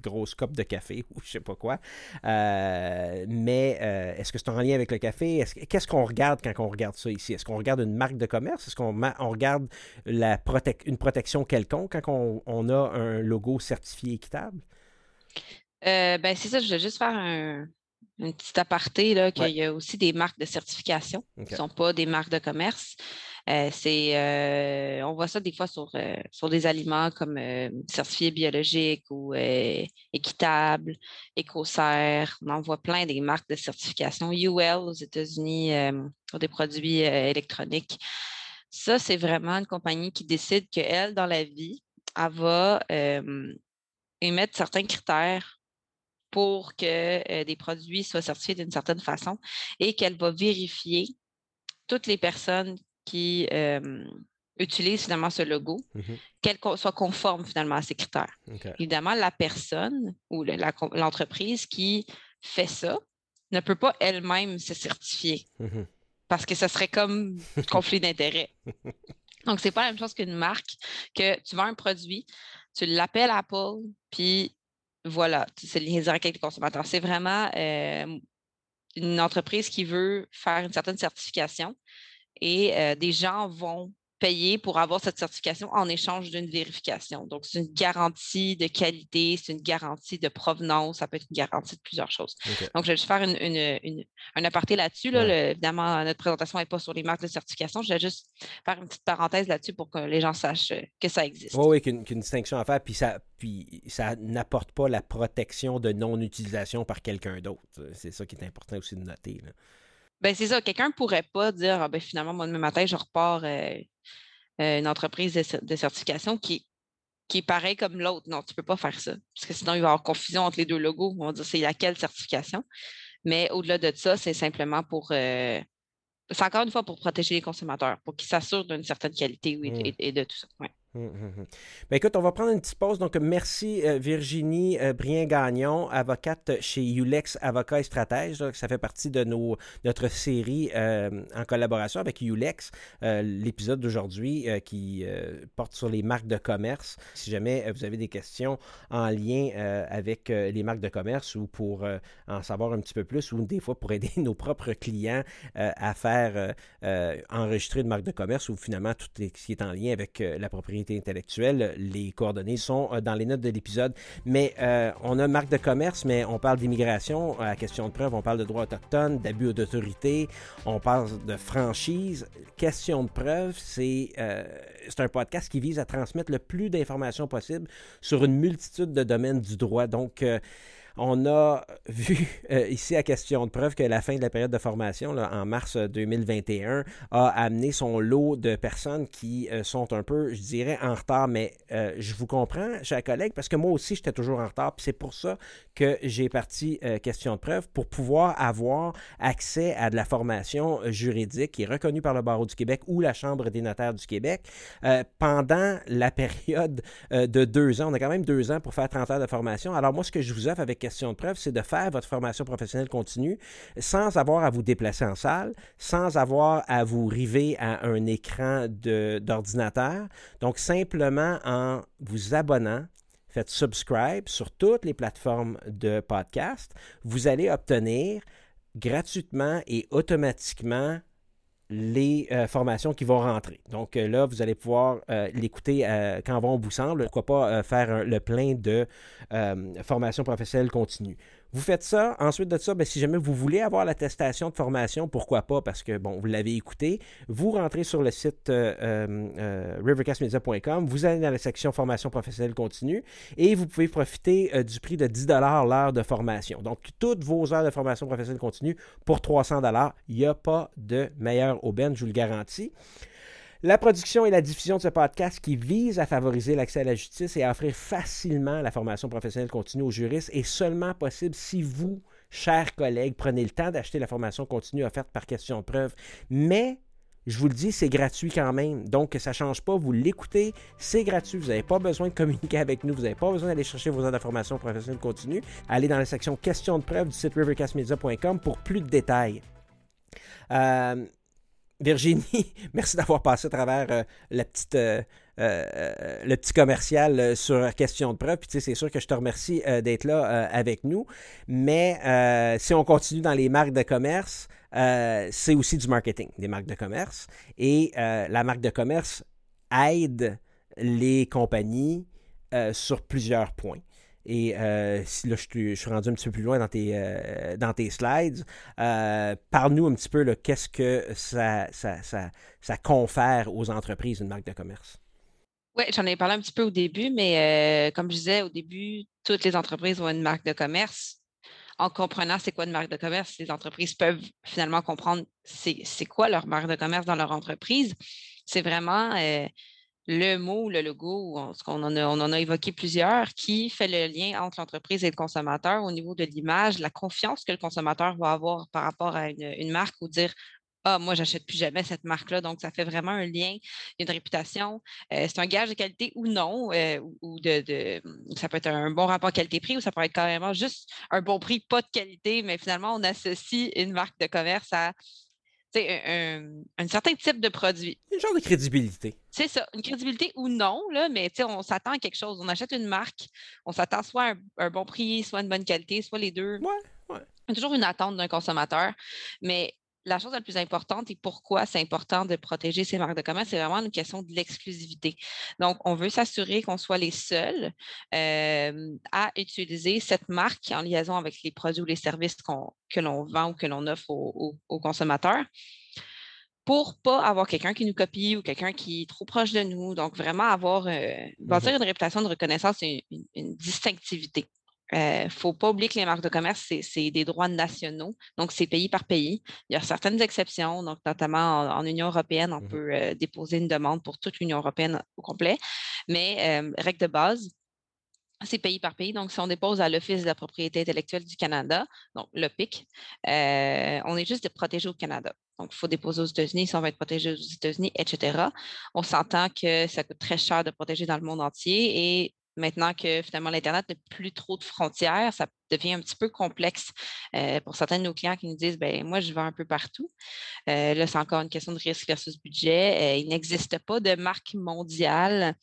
grosses copes de café [LAUGHS] ou je sais pas quoi. Euh, mais euh, est-ce que c'est en lien avec le café? Qu'est-ce qu'on regarde quand on regarde ça ici? Est-ce qu'on regarde une marque de commerce? Est-ce qu'on on regarde une protection quelconque quand on, a un logo certifié équitable? ben c'est ça, je vais juste faire un, un petit aparté, là, qu'il y a aussi des marques de certification qui ne sont pas des marques de commerce. Euh, c'est, euh, on voit ça des fois sur, euh, sur des aliments comme certifiés biologiques ou équitables, écossaire. On en voit plein des marques de certification. UL aux États-Unis pour des produits électroniques. Ça, c'est vraiment une compagnie qui décide qu'elle, dans la vie, elle va émettre certains critères pour que euh, des produits soient certifiés d'une certaine façon et qu'elle va vérifier toutes les personnes qui utilisent finalement ce logo, mmh qu'elles soient conformes finalement à ces critères. Évidemment, la personne ou l'entreprise qui fait ça ne peut pas elle-même se certifier mmh parce que ça serait comme [LAUGHS] conflit d'intérêt. Donc, ce n'est pas la même chose qu'une marque que tu vends un produit, tu l'appelles Apple, puis voilà, c'est lié direct avec les consommateurs. C'est vraiment euh, une entreprise qui veut faire une certaine certification et euh, des gens vont payer pour avoir cette certification en échange d'une vérification. Donc, c'est une garantie de qualité, c'est une garantie de provenance, ça peut être une garantie de plusieurs choses. Donc, je vais juste faire une, un aparté là-dessus. évidemment, notre présentation n'est pas sur les marques de certification. Je vais juste faire une petite parenthèse là-dessus pour que les gens sachent euh, que ça existe. Oui, oui, qu'une distinction à faire, puis ça, puis ça n'apporte pas la protection de non-utilisation par quelqu'un d'autre. C'est ça qui est important aussi de noter. Ben, c'est ça. Quelqu'un ne pourrait pas dire ah, ben, finalement, moi, demain matin, je repars euh, euh, une entreprise de, certification qui, qui est pareil comme l'autre. Non, tu ne peux pas faire ça. Parce que sinon, il va y avoir confusion entre les deux logos. On va dire c'est laquelle certification. Mais au-delà de ça, c'est simplement pour. Euh, c'est encore une fois pour protéger les consommateurs, pour qu'ils s'assurent d'une certaine qualité oui, mmh. et, de tout ça. Hum, hum, hum. Ben écoute, on va prendre une petite pause. Donc, merci euh, Virginie euh, Brien-Gagnon, avocate chez Ulex Avocat et Stratège. ça fait partie de nos, notre série euh, en collaboration avec Ulex. L'épisode d'aujourd'hui qui porte sur les marques de commerce. Si jamais vous avez des questions en lien avec les marques de commerce ou pour en savoir un petit peu plus ou des fois pour aider [LAUGHS] nos propres clients à faire enregistrer une marque de commerce ou finalement tout ce qui est en lien avec la propriété intellectuelle. Les coordonnées sont dans les notes de l'épisode. Mais on a marque de commerce, mais on parle d'immigration à question de preuve, on parle de droits autochtones, d'abus d'autorité, on parle de franchise. Question de preuve, c'est c'est un podcast qui vise à transmettre le plus d'informations possible sur une multitude de domaines du droit. Donc, on a vu euh, ici à question de preuve que la fin de la période de formation, en mars 2021, a amené son lot de personnes qui euh, sont un peu, je dirais, en retard. Mais euh, je vous comprends, chers collègues, parce que moi aussi, j'étais toujours en retard. C'est pour ça que j'ai parti question de preuve pour pouvoir avoir accès à de la formation juridique qui est reconnue par le Barreau du Québec ou la Chambre des notaires du Québec pendant la période de deux ans. On a quand même deux ans pour faire 30 heures de formation. Alors moi, ce que je vous offre avec question de preuve, c'est de faire votre formation professionnelle continue sans avoir à vous déplacer en salle, sans avoir à vous river à un écran d'ordinateur. Donc, simplement en vous abonnant, faites subscribe sur toutes les plateformes de podcast, vous allez obtenir gratuitement et automatiquement les euh, formations qui vont rentrer. Donc euh, là, vous allez pouvoir euh, l'écouter quand bon vous semble. Pourquoi pas faire le plein de formations professionnelles continues. Vous faites ça. Ensuite de ça, ben, si jamais vous voulez avoir l'attestation de formation, pourquoi pas, parce que, bon, vous l'avez écouté, vous rentrez sur le site euh, euh, euh, rivercastmedia.com, vous allez dans la section formation professionnelle continue et vous pouvez profiter du prix de 10 l'heure de formation. Donc, toutes vos heures de formation professionnelle continue pour 300 Il n'y a pas de meilleure aubaine, je vous le garantis. La production et la diffusion de ce podcast qui vise à favoriser l'accès à la justice et à offrir facilement la formation professionnelle continue aux juristes est seulement possible si vous, chers collègues, prenez le temps d'acheter la formation continue offerte par question de preuve. Mais je vous le dis, c'est gratuit quand même. Donc, ça ne change pas. Vous l'écoutez, c'est gratuit. Vous n'avez pas besoin de communiquer avec nous. Vous n'avez pas besoin d'aller chercher vos heures de formation professionnelle continue. Allez dans la section questions de preuve du site rivercastmedia.com pour plus de détails. Euh, Virginie, [LAUGHS] merci d'avoir passé à travers euh, euh, euh, le petit commercial sur question de preuve. Puis c'est sûr que je te remercie d'être là avec nous. Mais si on continue dans les marques de commerce, c'est aussi du marketing, des marques de commerce. Et la marque de commerce aide les compagnies sur plusieurs points. Et euh, si là, je, suis rendu un petit peu plus loin dans tes, euh, dans tes slides. Euh, parle-nous un petit peu qu'est-ce que ça, ça, ça, ça, confère aux entreprises une marque de commerce? Oui, j'en ai parlé un petit peu au début, mais comme je disais au début, toutes les entreprises ont une marque de commerce. En comprenant c'est quoi une marque de commerce, les entreprises peuvent finalement comprendre c'est quoi leur marque de commerce dans leur entreprise. C'est vraiment le mot, le logo, on, en a, évoqué plusieurs, qui fait le lien entre l'entreprise et le consommateur au niveau de l'image, la confiance que le consommateur va avoir par rapport à une, marque ou dire ah, moi, j'achète plus jamais cette marque-là. Donc, ça fait vraiment un lien, une réputation. Euh, c'est un gage de qualité ou non, euh, ou de, ça peut être un bon rapport qualité-prix ou ça peut être carrément juste un bon prix, pas de qualité, mais finalement, on associe une marque de commerce à un, un, certain type de produit. Une genre de crédibilité. C'est ça, une crédibilité ou non, là, mais on s'attend à quelque chose. On achète une marque, on s'attend soit à un, bon prix, soit une bonne qualité, soit les deux. Ouais, ouais. Toujours une attente d'un consommateur, mais la chose la plus importante et pourquoi c'est important de protéger ces marques de commerce, c'est vraiment une question de l'exclusivité. Donc, on veut s'assurer qu'on soit les seuls euh, à utiliser cette marque en liaison avec les produits ou les services que l'on vend ou que l'on offre aux, consommateurs pour ne pas avoir quelqu'un qui nous copie ou quelqu'un qui est trop proche de nous. Donc, vraiment avoir, euh, bâtir mmh une réputation de reconnaissance et une distinctivité. Il euh, ne faut pas oublier que les marques de commerce, c'est des droits nationaux, donc c'est pays par pays. Il y a certaines exceptions, donc notamment en, Union européenne, on mmh peut euh, déposer une demande pour toute l'Union européenne au complet, mais euh, règle de base, c'est pays par pays. Donc, si on dépose à l'Office de la propriété intellectuelle du Canada, donc l'OPIC, on est juste protégé au Canada. Donc, il faut déposer aux États-Unis si on veut être protégé aux États-Unis, etc. On s'entend que ça coûte très cher de protéger dans le monde entier et Maintenant que finalement l'Internet n'a plus trop de frontières, ça devient un petit peu complexe euh, pour certains de nos clients qui nous disent ben moi, je vais un peu partout. Euh, là, c'est encore une question de risque versus budget. Euh, il n'existe pas de marque mondiale.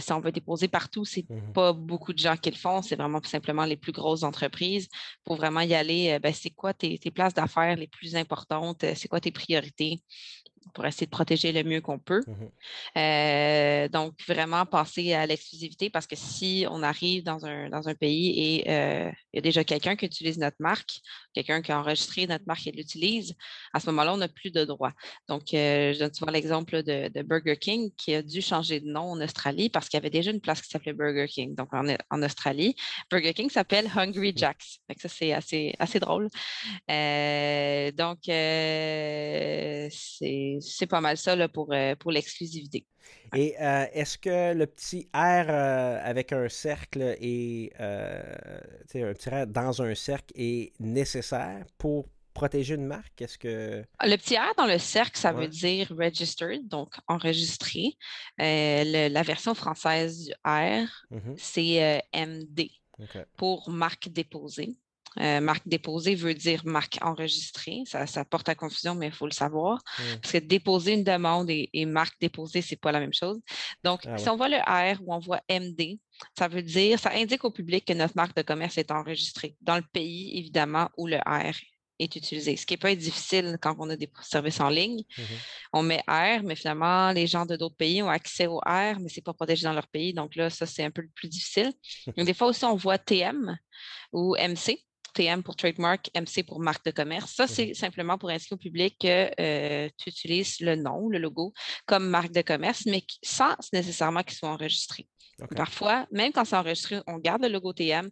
si on veut déposer partout, ce n'est mmh pas beaucoup de gens qui le font. C'est vraiment simplement les plus grosses entreprises. Pour vraiment y aller, ben, c'est quoi tes, tes places d'affaires les plus importantes? C'est quoi tes priorités? Pour essayer de protéger le mieux qu'on peut. Mhm. Euh, donc, vraiment penser à l'exclusivité parce que si on arrive dans un, dans un pays et euh, il y a déjà quelqu'un qui utilise notre marque, quelqu'un qui a enregistré notre marque et l'utilise, à ce moment-là, on n'a plus de droit. Donc, euh, je donne souvent l'exemple de, Burger King qui a dû changer de nom en Australie parce qu'il y avait déjà une place qui s'appelait Burger King. Donc, en, en Australie, Burger King s'appelle Hungry mm. Jacks. ça, c'est assez, assez drôle. donc, c'est c'est pas mal ça pour, euh, pour l'exclusivité. Et euh, est-ce que le petit R euh, avec un cercle et un petit R dans un cercle est nécessaire pour protéger une marque? Est-ce que. Le petit R dans le cercle, ça veut dire registered, donc enregistré. la version française du R, mm-hmm. c'est MD pour marque déposée. Euh, marque déposée veut dire marque enregistrée. Ça, porte à confusion, mais il faut le savoir. Mmh. Parce que déposer une demande et, marque déposée, ce n'est pas la même chose. Donc, ah si on voit le R ou on voit MD, ça veut dire, ça indique au public que notre marque de commerce est enregistrée dans le pays, évidemment, où le R est utilisé. Ce qui peut être difficile quand on a des services en ligne. Mmh on met R, mais finalement, les gens de d'autres pays ont accès au R, mais ce n'est pas protégé dans leur pays. Donc là, ça, c'est un peu plus difficile. [LAUGHS] Donc, des fois aussi, on voit TM ou MC. TM pour trademark, MC pour marque de commerce. Ça, c'est mhm. simplement pour indiquer au public que euh, tu utilises le nom, le logo, comme marque de commerce, mais sans nécessairement qu'il soit enregistré. Parfois, même quand c'est enregistré, on garde le logo TM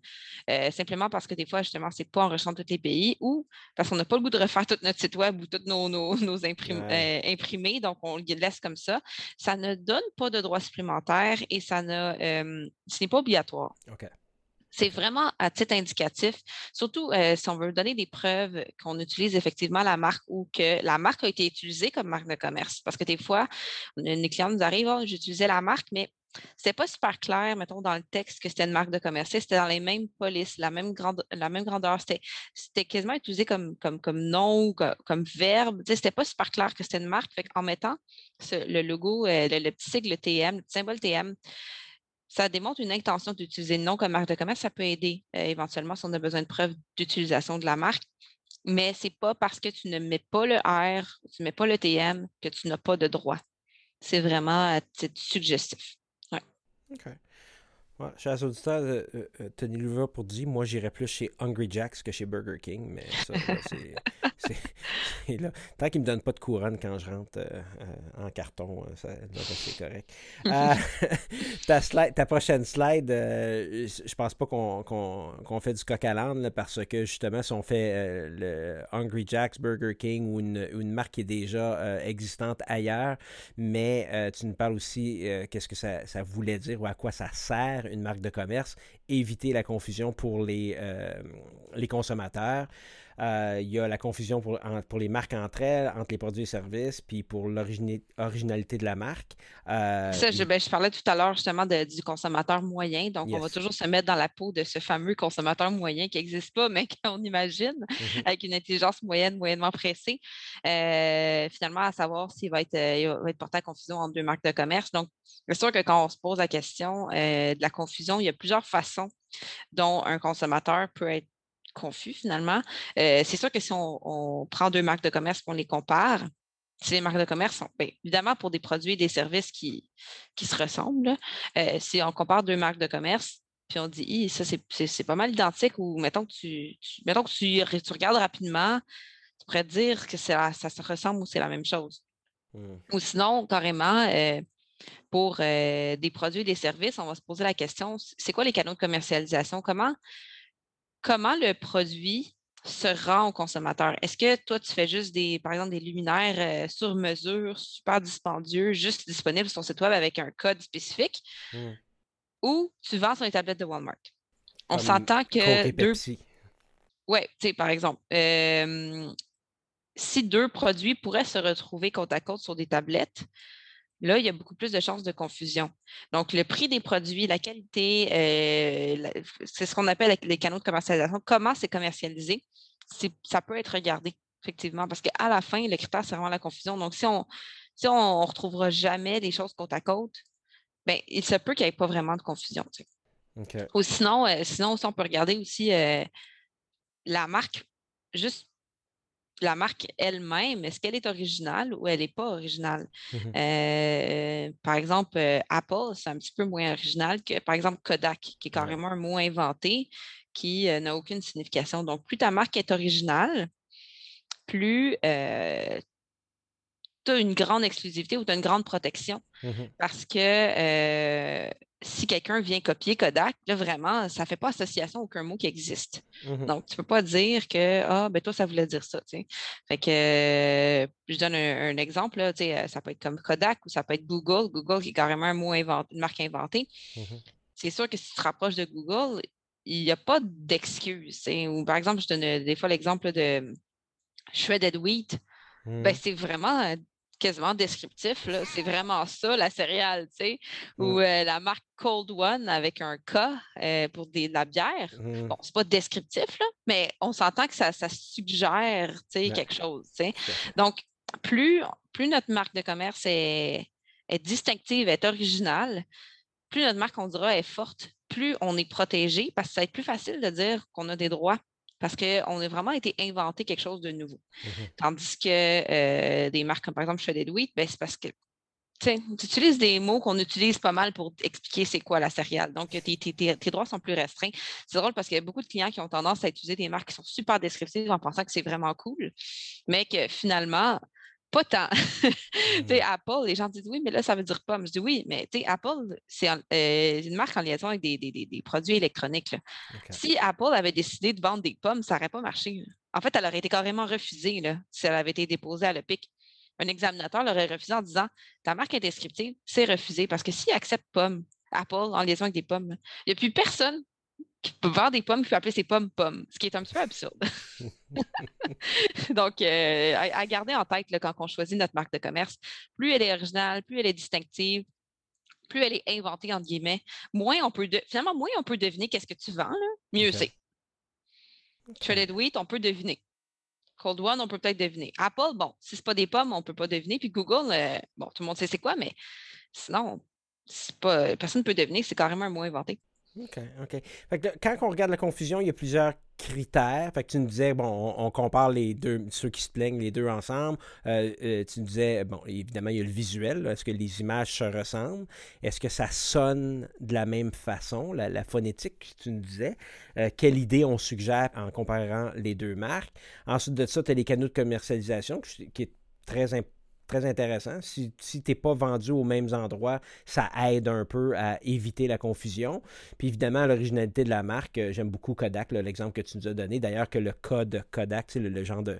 euh, simplement parce que des fois, justement, ce n'est pas enregistré dans tous les pays ou parce qu'on n'a pas le goût de refaire tout notre site web ou tous nos, nos, euh, imprimés, donc on le laisse comme ça. Ça ne donne pas de droits supplémentaires et ça ne, ce n'est pas obligatoire. C'est vraiment à titre indicatif, surtout euh, si on veut donner des preuves qu'on utilise effectivement la marque ou que la marque a été utilisée comme marque de commerce. Parce que des fois, les clients nous arrivent, oh, j'utilisais la marque, mais c'était pas super clair, mettons, dans le texte que c'était une marque de commerce. C'était dans les mêmes polices, la même, grande, la même grandeur. C'était quasiment utilisé comme, comme, comme nom ou comme, verbe. C'était pas super clair que c'était une marque. en mettant le logo, euh, le, le, petit sigle TM, le petit symbole TM, ça démontre une intention d'utiliser le nom comme marque de commerce. Ça peut aider euh, éventuellement si on a besoin de preuves d'utilisation de la marque. Mais ce n'est pas parce que tu ne mets pas le R, tu ne mets pas le TM que tu n'as pas de droit. C'est vraiment à titre suggestif. Ouais. OK. Ouais, chers auditeurs, euh, euh, euh tenez le pour dire, moi j'irais plus chez Hungry Jacks que chez Burger King, mais ça, [LAUGHS] c'est là. Tant qu'ils ne me donnent pas de couronne quand je rentre euh, en carton, ça, c'est correct. [LAUGHS] [LAUGHS] ta, slide, ta prochaine slide, je pense pas qu'on fait du coq à l'âne, parce que justement, si on fait le Hungry Jacks, Burger King ou une, une marque qui est déjà existante ailleurs, mais tu nous parles aussi qu'est-ce que ça, ça voulait dire ou à quoi ça sert une marque de commerce, éviter la confusion pour les, euh, consommateurs. Euh, il y a la confusion pour, pour, les marques entre elles, entre les produits et services, puis pour l'originalité de la marque. Euh, ça, je, ben, je, parlais tout à l'heure justement du consommateur moyen. Donc, on va toujours se mettre dans la peau de ce fameux consommateur moyen qui n'existe pas, [LAUGHS] mais qu'on imagine, mm-hmm. avec une intelligence moyenne, moyennement pressée. finalement, à savoir s'il va être, va être porté à confusion entre deux marques de commerce. Donc, c'est sûr que quand on se pose la question de la confusion, il y a plusieurs façons dont un consommateur peut être confus finalement. c'est sûr que si on, prend deux marques de commerce et qu'on les compare, si les marques de commerce sont, bien, évidemment, pour des produits et des services qui, qui se ressemblent, si on compare deux marques de commerce, puis on dit, ça, c'est pas mal identique, ou mettons que tu, mettons que tu, regardes rapidement, tu pourrais dire que ça, ça se ressemble ou c'est la même chose. Mmh. Ou sinon, carrément, pour des produits et des services, on va se poser la question, c'est quoi les canaux de commercialisation? Comment, comment le produit se rend au consommateur? Est-ce que toi, tu fais juste des, par exemple, des luminaires sur mesure, super dispendieux, juste disponibles sur ton site web avec un code spécifique? Mmh. Ou tu vends sur les tablettes de Walmart? On s'entend que deux. Oui, tu sais, par exemple, si deux produits pourraient se retrouver côte à côte sur des tablettes, Là, il y a beaucoup plus de chances de confusion. Donc, le prix des produits, la qualité, euh, c'est ce qu'on appelle les canaux de commercialisation. Comment c'est commercialisé? Ça peut être regardé, effectivement, parce qu'à la fin, le critère, c'est vraiment la confusion. Donc, si on si on ne retrouvera jamais des choses côte à côte, bien, il se peut qu'il n'y ait pas vraiment de confusion. Ou sinon, euh, sinon, on peut regarder aussi euh, la marque, juste la marque elle-même, est-ce qu'elle est originale ou elle n'est pas originale? Mhm. Euh, par exemple, euh, Apple, c'est un petit peu moins original que, par exemple, Kodak, qui est carrément un mot inventé qui euh, n'a aucune signification. Donc, plus ta marque est originale, plus tu as une grande exclusivité ou tu as une grande protection. Mhm. Parce que si quelqu'un vient copier Kodak, là, vraiment, ça ne fait pas association aucun mot qui existe. Mhm. Donc, tu ne peux pas dire que, ah, ben toi, ça voulait dire ça. Fait que, euh, je donne un, exemple, là, euh, ça peut être comme Kodak ou ça peut être Google. Google qui est carrément un mot inventé, une marque inventée. Mhm. C'est sûr que si tu te rapproches de Google, il n'y a pas d'excuse. Ou par exemple, je donne euh, des fois l'exemple de Shredded Wheat. Ben, mhm. c'est vraiment quasiment descriptif. C'est vraiment ça, la céréale, tu sais, ou euh, la marque Cold One avec un K euh, pour de la bière. Mmh. Bon, c'est pas descriptif, là, mais on s'entend que ça, suggère, tu sais, quelque chose, tu sais. Donc, plus, plus notre marque de commerce est, est distinctive, est originale, plus notre marque, on dira, est forte, plus on est protégé, parce que ça va être plus facile de dire qu'on a des droits parce qu'on a vraiment été inventé quelque chose de nouveau. Mmh Tandis que euh, des marques comme par exemple Shredded Wheat, ben, c'est parce que tu utilises des mots qu'on utilise pas mal pour expliquer c'est quoi la céréale. Donc, tes, droits sont plus restreints. C'est drôle parce qu'il y a beaucoup de clients qui ont tendance à utiliser des marques qui sont super descriptives en pensant que c'est vraiment cool, mais que finalement, pas tant. [LAUGHS] Apple, les gens disent oui, mais là, ça veut dire pomme. Je dis oui, mais Apple, c'est euh, une marque en liaison avec des, produits électroniques. Si Apple avait décidé de vendre des pommes, ça n'aurait pas marché. En fait, elle aurait été carrément refusée là, si elle avait été déposée à l'EPIC. Un examinateur l'aurait refusé en disant Ta marque est descriptive, c'est refusé. Parce que s'il accepte pomme, Apple en liaison avec des pommes, il n'y a plus personne qui peut vendre des pommes qui peut appeler ses pommes pommes, ce qui est un petit peu absurde. [LAUGHS] Donc, euh, à, garder en tête quand on choisit notre marque de commerce, plus elle est originale, plus elle est distinctive, plus elle est inventée, entre guillemets, moins on peut, finalement, moins on peut deviner qu'est-ce que tu vends, mieux c'est. Shredded wheat, on peut deviner. Cold One, on peut peut-être deviner. Apple, bon, si ce n'est pas des pommes, on ne peut pas deviner. Puis Google, euh, bon, tout le monde sait c'est quoi, mais sinon, pas, personne ne peut deviner, c'est carrément un mot inventé. OK, OK. quand on regarde la confusion, il y a plusieurs critères. Fait que tu nous disais, bon, on, compare les deux, ceux qui se plaignent les deux ensemble. Euh, euh, tu nous disais, bon, évidemment, il y a le visuel. Est-ce que les images se ressemblent? Est-ce que ça sonne de la même façon, la, phonétique, tu nous disais? Euh, quelle idée on suggère en comparant les deux marques? Ensuite de ça, tu as les canaux de commercialisation, qui est très important très intéressant. Si, si tu n'es pas vendu aux mêmes endroits, ça aide un peu à éviter la confusion. Puis évidemment, l'originalité de la marque, euh, j'aime beaucoup Kodak, l'exemple que tu nous as donné. D'ailleurs, que le code Kodak, c'est le, genre de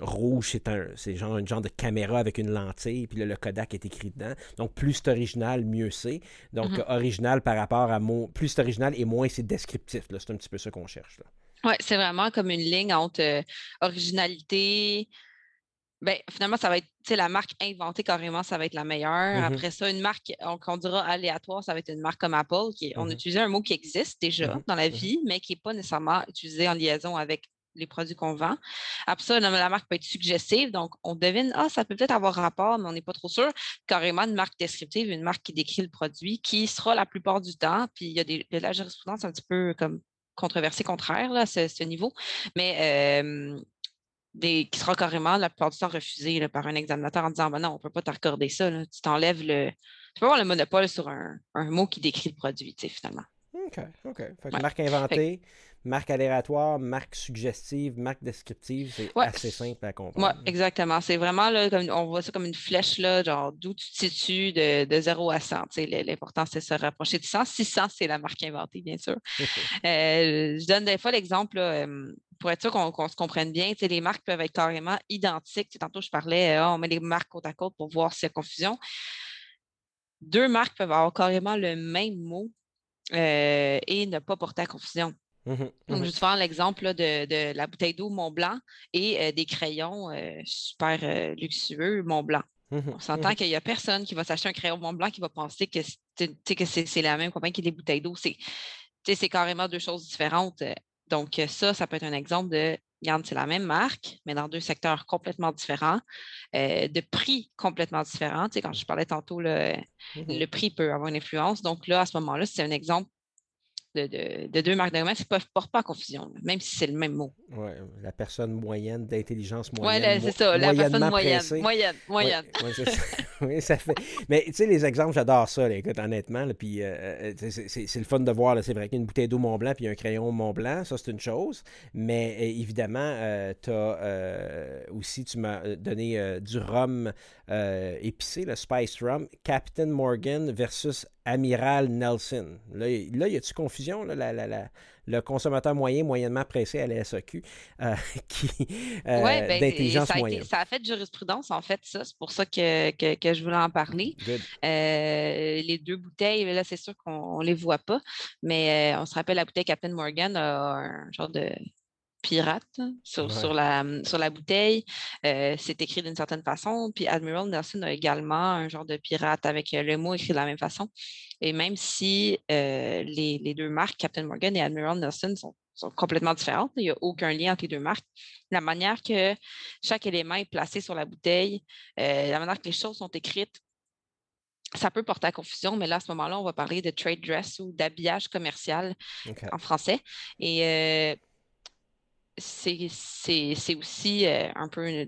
rouge, c'est un, c'est genre de caméra avec une lentille, puis le Kodak est écrit dedans. Donc, plus c'est original, mieux c'est. Donc, mm-hmm. original par rapport à mon. Plus c'est original et moins c'est descriptif. C'est un petit peu ça qu'on cherche. Oui, c'est vraiment comme une ligne entre euh, originalité, ben, finalement, ça va être la marque inventée carrément, ça va être la meilleure. Mmh Après ça, une marque qu'on dira aléatoire, ça va être une marque comme Apple. Qui, On mmh utilise un mot qui existe déjà mmh dans la vie, mais qui n'est pas nécessairement utilisé en liaison avec les produits qu'on vend. Après ça, la marque peut être suggestive, donc on devine, ah, ça peut peut-être avoir rapport, mais on n'est pas trop sûr. Carrément, une marque descriptive, une marque qui décrit le produit, qui sera la plupart du temps, puis il y a des, de la jurisprudence un petit peu comme controversée contraire là, à ce, niveau. Mais qui sera carrément la plupart du temps refusé par un examinateur en disant ben non, on ne peut pas t'accorder ça. Tu t'enlèves le. Tu peux avoir le monopole sur un, mot qui décrit le produit, finalement. OK, OK. marque inventée, marque aléatoire, marque suggestive, marque descriptive, c'est assez simple à comprendre. Oui, exactement. C'est vraiment là, comme on voit ça comme une flèche, là, genre d'où tu te situes de, de 0 à 100. L'important, c'est de se rapprocher de 100. 600, c'est la marque inventée, bien sûr. [LAUGHS] Euh, je donne des fois l'exemple pour être sûr qu'on se comprenne bien, les marques peuvent être carrément identiques. tantôt, je parlais, ah, on met les marques côte à côte pour voir s'il y a confusion. Deux marques peuvent avoir carrément le même mot euh, et ne pas porter à confusion. Mmh Donc, mmh je vais te faire l'exemple de, la bouteille d'eau Mont Blanc et euh, des crayons euh, super luxueux Mont Blanc. Mmh on s'entend qu'il n'y a personne qui va s'acheter un crayon Mont Blanc qui va penser que c'est la même compagnie que des bouteilles d'eau. C'est carrément deux choses différentes. Donc, ça, ça peut être un exemple de, regarde, c'est la même marque, mais dans deux secteurs complètement différents, euh, de prix complètement différents. Tu sais, quand je parlais tantôt, le, le prix peut avoir une influence. Donc là, à ce moment-là, c'est un exemple de, deux marques qui ne portent pas en confusion, même si c'est le même mot. Oui, la personne moyenne d'intelligence moyenne. Oui, c'est ça, la personne moyenne. Moyenne, moyenne. [LAUGHS] oui, ça fait. Mais tu sais, les exemples, j'adore ça, écoute, honnêtement. puis euh, euh, c'est le fun de voir, c'est vrai qu'une bouteille d'eau Mont Blanc puis un crayon Mont Blanc, ça c'est une chose. Mais euh, évidemment, tu as aussi, tu m'as donné du rhum épicé, le Spice Rum, Captain Morgan versus Amiral Nelson. Là, là y a-tu confusion? Là, le consommateur moyen, moyennement pressé à la SAQ, euh, [LAUGHS] qui, euh, ben, d'intelligence ça moyenne? ça a fait de jurisprudence, en fait, ça. C'est pour ça que, que, je voulais en parler. Euh, les deux bouteilles, là, c'est sûr qu'on ne les voit pas, mais on se rappelle la bouteille Captain Morgan a un genre de pirate sur, sur, la, sur la bouteille. Euh, c'est écrit d'une certaine façon. Puis Admiral Nelson a également un genre de pirate avec euh, le mot écrit de la même façon. Et même si euh, les, deux marques, Captain Morgan et Admiral Nelson, sont, complètement différentes, il n'y a aucun lien entre les deux marques. La manière que chaque élément est placé sur la bouteille, la manière que les choses sont écrites, ça peut porter à confusion, mais là, à ce moment-là, on va parler de trade dress ou d'habillage commercial en français. Et c'est aussi euh, un peu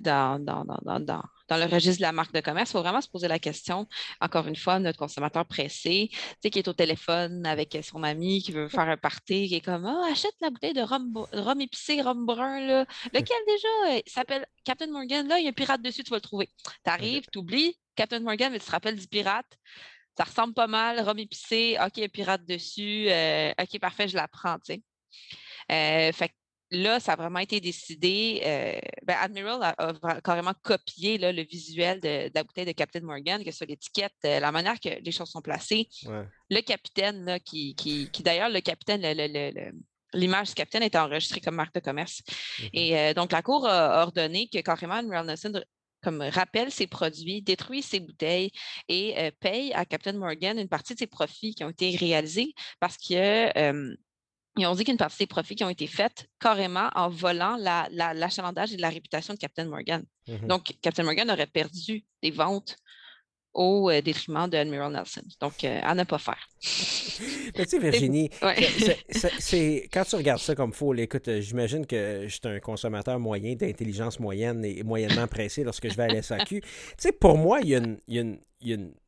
dans, dans, dans, dans, le registre de la marque de commerce. Il faut vraiment se poser la question, encore une fois, notre consommateur pressé, qui est au téléphone avec son ami, qui veut faire un party, qui est comme oh, achète la bouteille de rhum, rhum épicé, rhum brun, là. lequel déjà? Il s'appelle Captain Morgan, là, il y a un pirate dessus, tu vas le trouver. Tu arrives, tu oublies Captain Morgan, mais tu te rappelles du pirate. Ça ressemble pas mal, rhum épicé, OK, il y a un pirate dessus, euh, OK, parfait, je la prends, tu sais. Euh, fait là, ça a vraiment été décidé. Euh, ben, Admiral a, carrément copié le visuel de, la bouteille de Captain Morgan, que sur l'étiquette, euh, la manière que les choses sont placées. Le capitaine, qui, d'ailleurs, le capitaine, l'image du capitaine est enregistrée comme marque de commerce. Mm-hmm. Et euh, donc, la Cour a ordonné que carrément Admiral Nelson comme rappelle ses produits, détruit ses bouteilles et paye à Captain Morgan une partie de ses profits qui ont été réalisés parce que ils ont dit qu'une partie des profits qui ont été faits carrément en volant l'achalandage la, et la réputation de Captain Morgan. Mmh Donc, Captain Morgan aurait perdu des ventes au euh, détriment de Admiral Nelson. Donc, euh, à ne pas faire. [LAUGHS] tu sais, Virginie, [LAUGHS] c'est, quand tu regardes ça comme faux, écoute, euh, j'imagine que je suis un consommateur moyen, d'intelligence moyenne et moyennement pressé lorsque je vais à l'SAQ. [LAUGHS] tu sais, pour moi, il y, a une,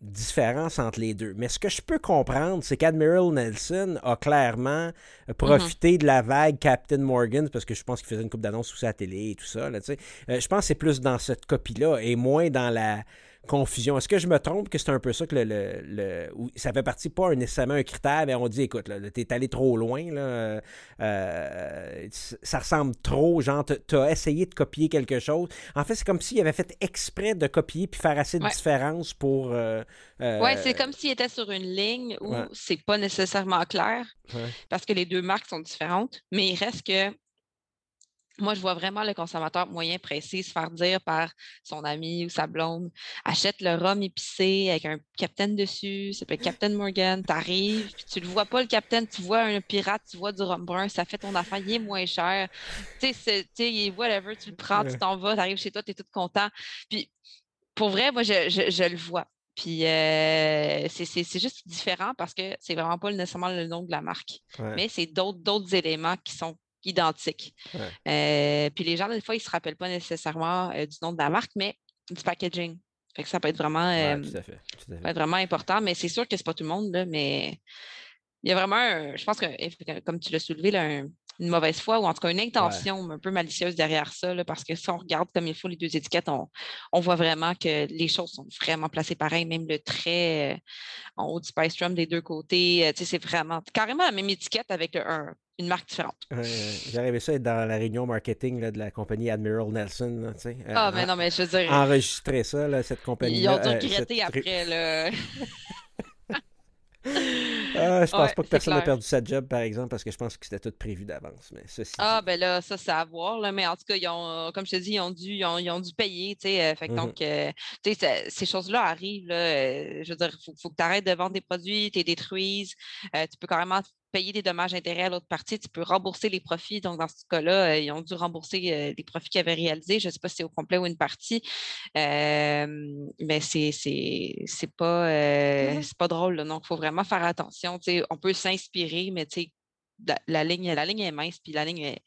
différence entre les deux. Mais ce que je peux comprendre, c'est qu'Admiral Nelson a clairement profité mm-hmm. de la vague Captain Morgan, parce que je pense qu'il faisait une coupe d'annonce sous sa télé et tout ça. Là, je pense que c'est plus dans cette copie-là et moins dans la confusion. Est-ce que je me trompe que c'est un peu ça que le, le, ça fait partie pas nécessairement un critère, mais on dit écoute, tu es allé trop loin, là, euh, ça ressemble trop, genre tu as essayé de copier quelque chose. En fait, c'est comme s'il avait fait exprès de copier puis faire assez de différence pour. Euh, euh, oui, c'est comme s'il était sur une ligne où c'est pas nécessairement clair parce que les deux marques sont différentes, mais il reste que moi, je vois vraiment le consommateur moyen pressé se faire dire par son ami ou sa blonde achète le rhum épicé avec un capitaine dessus, ça s'appelle Captain Morgan. Tu arrives, puis tu ne vois pas le capitaine, tu vois un pirate, tu vois du rhum brun, ça fait ton affaire, il est moins cher. Tu sais, whatever, tu le prends, tu t'en vas, tu arrives chez toi, tu es tout content. Puis pour vrai, moi, je, le vois. Puis euh, c'est juste différent parce que c'est vraiment pas nécessairement le nom de la marque. Mais c'est d'autres éléments qui sont identiques. Euh, puis les gens, des fois, ils ne se rappellent pas nécessairement euh, du nom de la marque, mais du packaging. Fait que ça peut être vraiment, euh, vraiment important, mais c'est sûr que ce n'est pas tout le monde, là, mais il y a vraiment, je pense que, comme tu l'as soulevé, là, une mauvaise foi ou en tout cas une intention un peu malicieuse derrière ça, parce que si on regarde comme il faut les deux étiquettes, on, voit vraiment que les choses sont vraiment placées pareil, même le trait en haut du Spice Drum des deux côtés, c'est vraiment carrément la même étiquette avec un, une marque différente. J'arrivais ça être dans la réunion marketing de la compagnie Admiral Nelson. Euh, ah, mais non, mais je veux dire. Enregistrer ça, cette compagnie. Ils ont dû euh, regretter après. Là. [LAUGHS] Ah, je pense pas que personne n'a perdu sa job, par exemple, parce que je pense que c'était tout prévu d'avance. Mais ah, ben là, ça, c'est à voir. Là, mais en tout cas, ils ont, comme je te dis, ils ont dû, ils ont, dû payer. Euh, mm-hmm. Donc, euh, ces choses-là arrivent. Là, euh, je veux dire, il faut, que tu arrêtes de vendre des produits, tu les détruises. tu peux carrément payer des dommages intérêts à l'autre partie, tu peux rembourser les profits. Donc, dans ce cas-là, ils ont dû rembourser les profits qu'ils avaient réalisés. Je ne sais pas si c'est au complet ou une partie. mais c'est c'est pas, euh, pas drôle. Donc, il faut vraiment faire attention. On peut s'inspirer, mais la, la, ligne, la ligne est mince, puis la ligne est,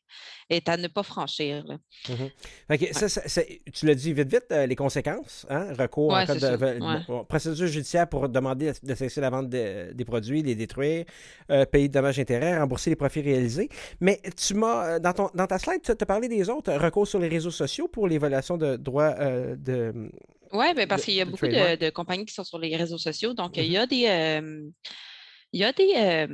est à ne pas franchir. Là. Mm-hmm. okay, ça, ça, ça, tu l'as dit vite, vite, euh, les conséquences, hein? recours ouais, en ouais. bon, procédure judiciaire pour demander de cesser la vente de, des produits, les détruire, euh, payer de dommages intérêts, rembourser les profits réalisés. Mais tu m'as, dans, ton, dans ta slide, tu as parlé des autres, recours sur les réseaux sociaux pour les violations de droits euh, de. Oui, ben parce qu'il y a beaucoup de, compagnies qui sont sur les réseaux sociaux. Donc, mm -hmm. il y a des. Euh, il y a des euh,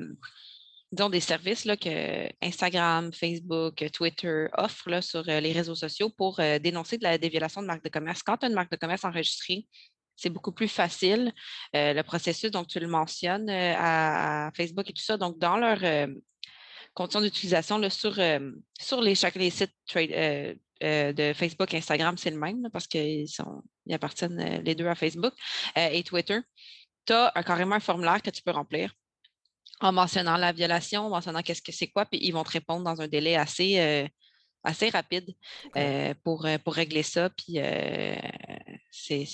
disons, des services là, que Instagram, Facebook, Twitter offrent sur euh, les réseaux sociaux pour euh, dénoncer de la, des violations de marque de commerce. Quand tu as une marque de commerce enregistrée, c'est beaucoup plus facile. Euh, le processus, donc tu le mentionnes à, Facebook et tout ça. Donc, dans leur conditions d'utilisation sur, les, chaque, les sites de Facebook et Instagram, c'est le même parce qu'ils ils appartiennent les deux à Facebook et Twitter. Tu as carrément un formulaire que tu peux remplir en mentionnant la violation, en mentionnant qu'est-ce que c'est quoi, puis ils vont te répondre dans un délai assez, euh, assez rapide okay. euh, pour, pour régler ça. Puis euh, c'est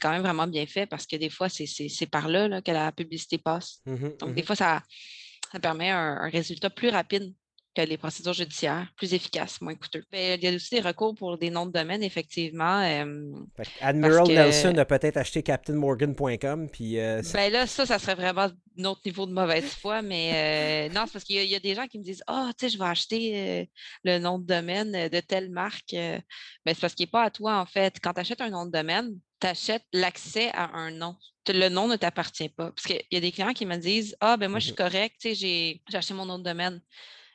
quand même vraiment bien fait parce que des fois, c'est par là, là, que la publicité passe. Mm -hmm, Donc, mm -hmm. des fois, ça, ça permet un, un, résultat plus rapide que les procédures judiciaires, plus efficaces, moins coûteux. Mais il y a aussi des recours pour des noms de domaine, effectivement. Euh, Admiral que, Nelson a peut-être acheté CaptainMorgan.com. Puis, euh, ben là, ça, ça serait vraiment un autre niveau de mauvaise foi. Mais euh, non, c'est parce qu'il y, y, a des gens qui me disent Ah, oh, tu sais, je vais acheter euh, le nom de domaine de telle marque. Ben, c'est parce qu'il n'est pas à toi, en fait. Quand tu achètes un nom de domaine, tu achètes l'accès à un nom. Le nom ne t'appartient pas. Parce qu'il y a des clients qui me disent Ah, ben moi, je suis correct, tu sais, j'ai acheté mon nom de domaine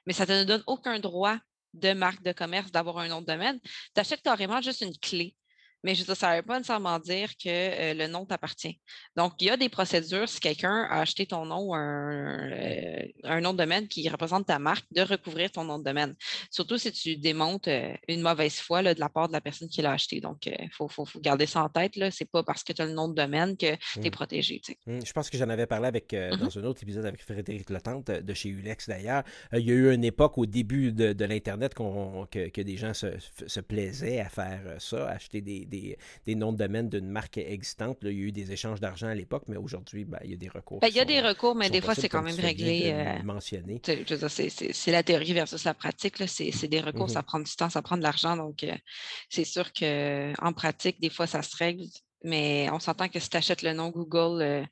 mais ça ne te donne aucun droit de marque de commerce d'avoir un nom de domaine. Tu achètes carrément juste une clé. Mais je veux dire, ça ne veut pas nécessairement dire que euh, le nom t'appartient. Donc, il y a des procédures si quelqu'un a acheté ton nom ou un, euh, un, nom de domaine qui représente ta marque, de recouvrir ton nom de domaine. Surtout si tu démontes euh, une mauvaise foi là, de la part de la personne qui l'a acheté. Donc, il faut, faut, faut, garder ça en tête. Ce n'est pas parce que tu as le nom de domaine que tu es protégé. Tu sais. Mm. Je pense que j'en avais parlé avec, Mm-hmm. dans un autre épisode avec Frédéric Letante de chez Ulex d'ailleurs. il y a eu une époque au début de, de l'Internet que, que, des gens se, se, plaisaient à faire ça, acheter des, des, des noms de domaine d'une marque existante. Là, il y a eu des échanges d'argent à l'époque, mais aujourd'hui, ben, il y a des recours. Ben, il y a des recours, mais des fois, c'est quand même réglé. Euh, mentionné. C'est la théorie versus la pratique. C'est des recours, Mhm. ça prend du temps, ça prend de l'argent. Donc, euh, c'est sûr qu'en pratique, des fois, ça se règle. Mais on s'entend que si tu achètes le nom Google, euh,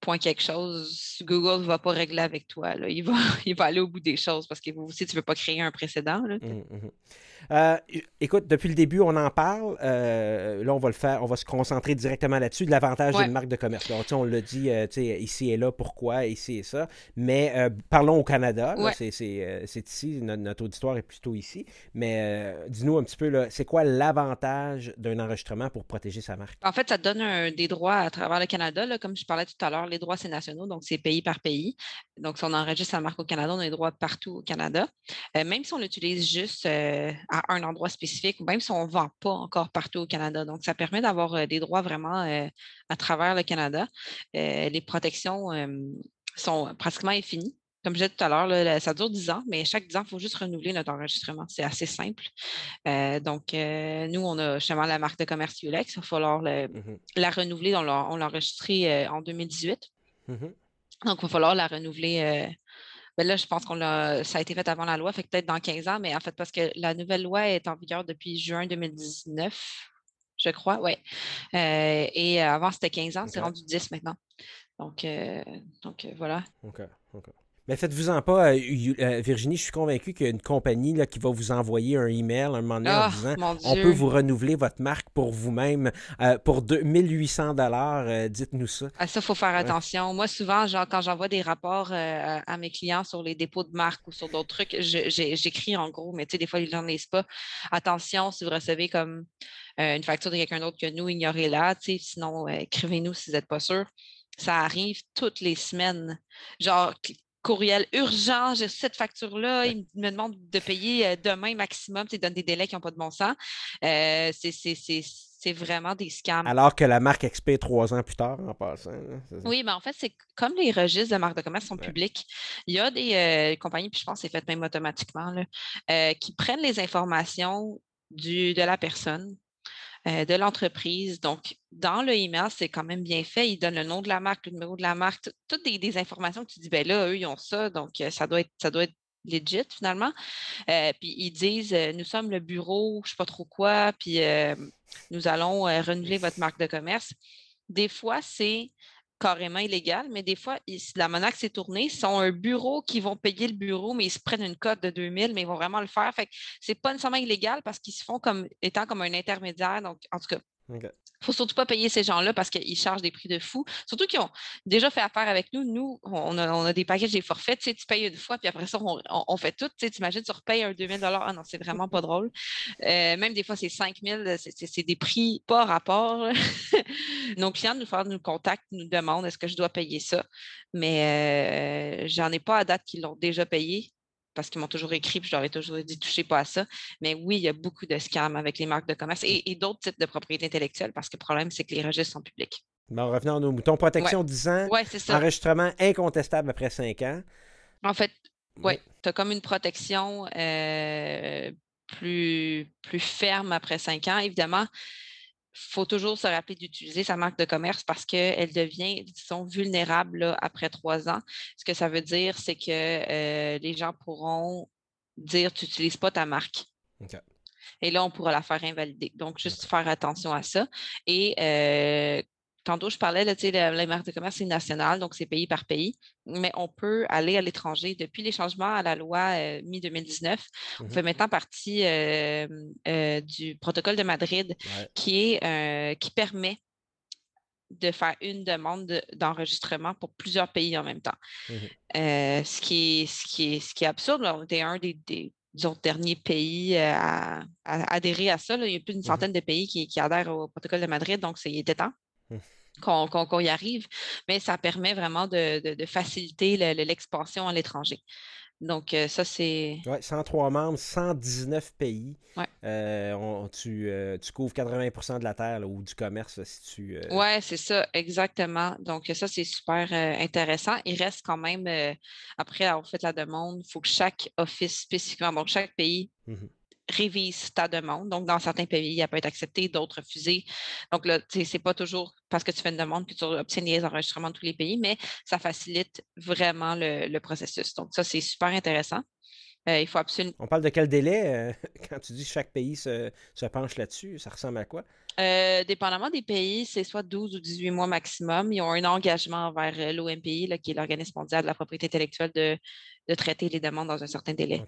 point quelque chose, Google ne va pas régler avec toi. Là. Il, va, [LAUGHS] il va aller au bout des choses parce que vous aussi, tu ne veux pas créer un précédent. Là, mm -hmm. Euh, écoute, depuis le début, on en parle. Euh, là, on va le faire, on va se concentrer directement là-dessus, de l'avantage Ouais. d'une marque de commerce. On l'a dit euh, ici et là, pourquoi, ici et ça. Mais parlons au Canada. Ouais. C'est ici, notre, notre, auditoire est plutôt ici. Mais dis-nous un petit peu, c'est quoi l'avantage d'un enregistrement pour protéger sa marque? En fait, ça donne un- des droits à travers le Canada. là. comme je parlais tout à l'heure, les droits, c'est nationaux, donc c'est pays par pays. Donc, si on enregistre sa marque au Canada, on a des droits partout au Canada. Même si on l'utilise juste à un endroit spécifique, même si on ne vend pas encore partout au Canada. Donc, ça permet d'avoir euh, des droits vraiment euh, à travers le Canada. Euh, les protections sont pratiquement infinies. Comme je disais tout à l'heure, ça dure 10 ans, mais chaque 10 ans, il faut juste renouveler notre enregistrement. C'est assez simple. Euh, donc, euh, nous, on a justement la marque de commerce Ulex. Il va falloir le- Mhm. la renouveler. On l'a enregistrée euh, en 2018. Mhm. Donc, il va falloir la renouveler. Euh, ben là, je pense qu'on l'a, ça a été fait avant la loi, fait que peut-être dans 15 ans, mais en fait, parce que la nouvelle loi est en vigueur depuis juin 2019, je crois, oui. et euh, avant, c'était 15 ans, c'est rendu 10 maintenant. Donc, euh, donc euh, voilà. OK. OK. Mais faites-vous-en pas, euh, euh, Virginie, je suis convaincu qu'il y a une compagnie là, qui va vous envoyer un email un moment donné en Ah, disant on peut vous renouveler votre marque pour vous-même euh, pour 2 1800 dollars. Dites-nous ça. À ça, il faut faire attention. Moi, souvent, genre, quand j'envoie des rapports euh, à, mes clients sur les dépôts de marque ou sur d'autres trucs, j'écris en gros, mais tu sais, des fois, ils n'en lisent pas. Attention, si vous recevez comme euh, une facture de quelqu'un d'autre que nous, ignorez-la. Sinon, euh, écrivez-nous si vous n'êtes pas sûr. Ça arrive toutes les semaines. Genre, courriel urgent, j'ai cette facture-là, ils me demandent de payer euh, demain maximum. tu donnent des délais qui n'ont pas de bon sens. Euh, c'est- c'est- c'est c'est vraiment des scams. Alors que la marque expire trois ans plus tard en passant. ça. Oui, mais en fait, c'est comme les registres de marques de commerce sont Ouais. publics. Il y a des euh, compagnies, puis je pense que c'est fait même automatiquement, là, euh, qui prennent les informations du, de la personne. De l'entreprise. Donc, dans le email, c'est quand même bien fait. Il donne le nom de la marque, le numéro de la marque, toutes des, informations que tu dis, ben là, eux, ils ont ça, donc ça doit être, ça doit être legit finalement. puis ils disent Nous sommes le bureau, je ne sais pas trop quoi, puis nous allons renouveler votre marque de commerce. Des fois, c'est carrément illégal, mais des fois, la menace s'est tournée, ils un bureau qui vont payer le bureau, mais ils se prennent une cote de 2000, mais ils vont vraiment le faire. Fait que c'est pas nécessairement illégal parce qu'ils se font comme étant comme un intermédiaire. Donc, en tout cas, faut surtout pas payer ces gens-là parce qu'ils chargent des prix de fou. Surtout qu'ils ont déjà fait affaire avec nous. Nous, on a, des packages, des forfaits. Tu, sais, tu payes une fois, puis après ça, on, fait tout. Tu imagines, tu repayes un 2000 Ah non, c'est [LAUGHS] vraiment pas drôle. Euh, même des fois, c'est 5000 C'est des prix pas rapport. [LAUGHS] Nos clients nous font nous contactent, nous demandent est-ce que je dois payer ça? Mais euh, j'en ai pas à date qu'ils l'ont déjà payé parce qu'ils m'ont toujours écrit, puis je leur ai toujours dit touchez pas à ça. Mais oui, il y a beaucoup de scams avec les marques de commerce et, d'autres types de propriété intellectuelle parce que le problème, c'est que les registres sont publics. Bon, revenons à nos moutons. Protection 10 ans, enregistrement incontestable après 5 ans. En fait, oui, tu as comme une protection euh, plus, plus ferme après 5 ans. Évidemment, faut toujours se rappeler d'utiliser sa marque de commerce parce qu'elle devient, disons, vulnérable après trois ans. Ce que ça veut dire, c'est que euh, les gens pourront dire tu n'utilises pas ta marque. Et là, on pourra la faire invalider. Donc, juste faire attention à ça. Et euh, tantôt, je parlais, là, la, marque de commerce, c'est national, donc c'est pays par pays, mais on peut aller à l'étranger. Depuis les changements à la loi euh, mi-2019, on mmh fait maintenant partie euh, euh, du protocole de Madrid qui, est, qui permet de faire une demande d'enregistrement pour plusieurs pays en même temps. Mmh ce, qui est, ce, qui est, ce qui est absurde, on était un des, derniers pays à, adhérer à ça. Il y a plus d'une mmh centaine de pays qui, adhèrent au protocole de Madrid, donc c'est était temps qu'on y arrive, mais ça permet vraiment de, faciliter l'expansion à l'étranger. Donc, euh, ça, c'est. Oui, 103 membres, 119 pays. Euh, tu, euh, tu, couvres 80% de la terre ou du commerce si tu. Oui, c'est ça, exactement. Donc, ça, c'est super intéressant. Il reste quand même, après avoir fait la demande, il faut que chaque office spécifiquement, donc chaque pays, mmh révise ta demande. Donc, dans certains pays, elle peut être acceptée, d'autres refusée. Donc, là, ce n'est pas toujours parce que tu fais une demande que tu obtiens les enregistrements de tous les pays, mais ça facilite vraiment le, processus. Donc, ça, c'est super intéressant. Euh, il faut absolument. On parle de quel délai euh, [LAUGHS] quand tu dis que chaque pays se, penche là-dessus? Ça ressemble à quoi? Euh, dépendamment des pays, c'est soit 12 ou 18 mois maximum. Ils ont un engagement envers l'OMPI, qui est l'Organisme mondial de la propriété intellectuelle, de, traiter les demandes dans un certain délai.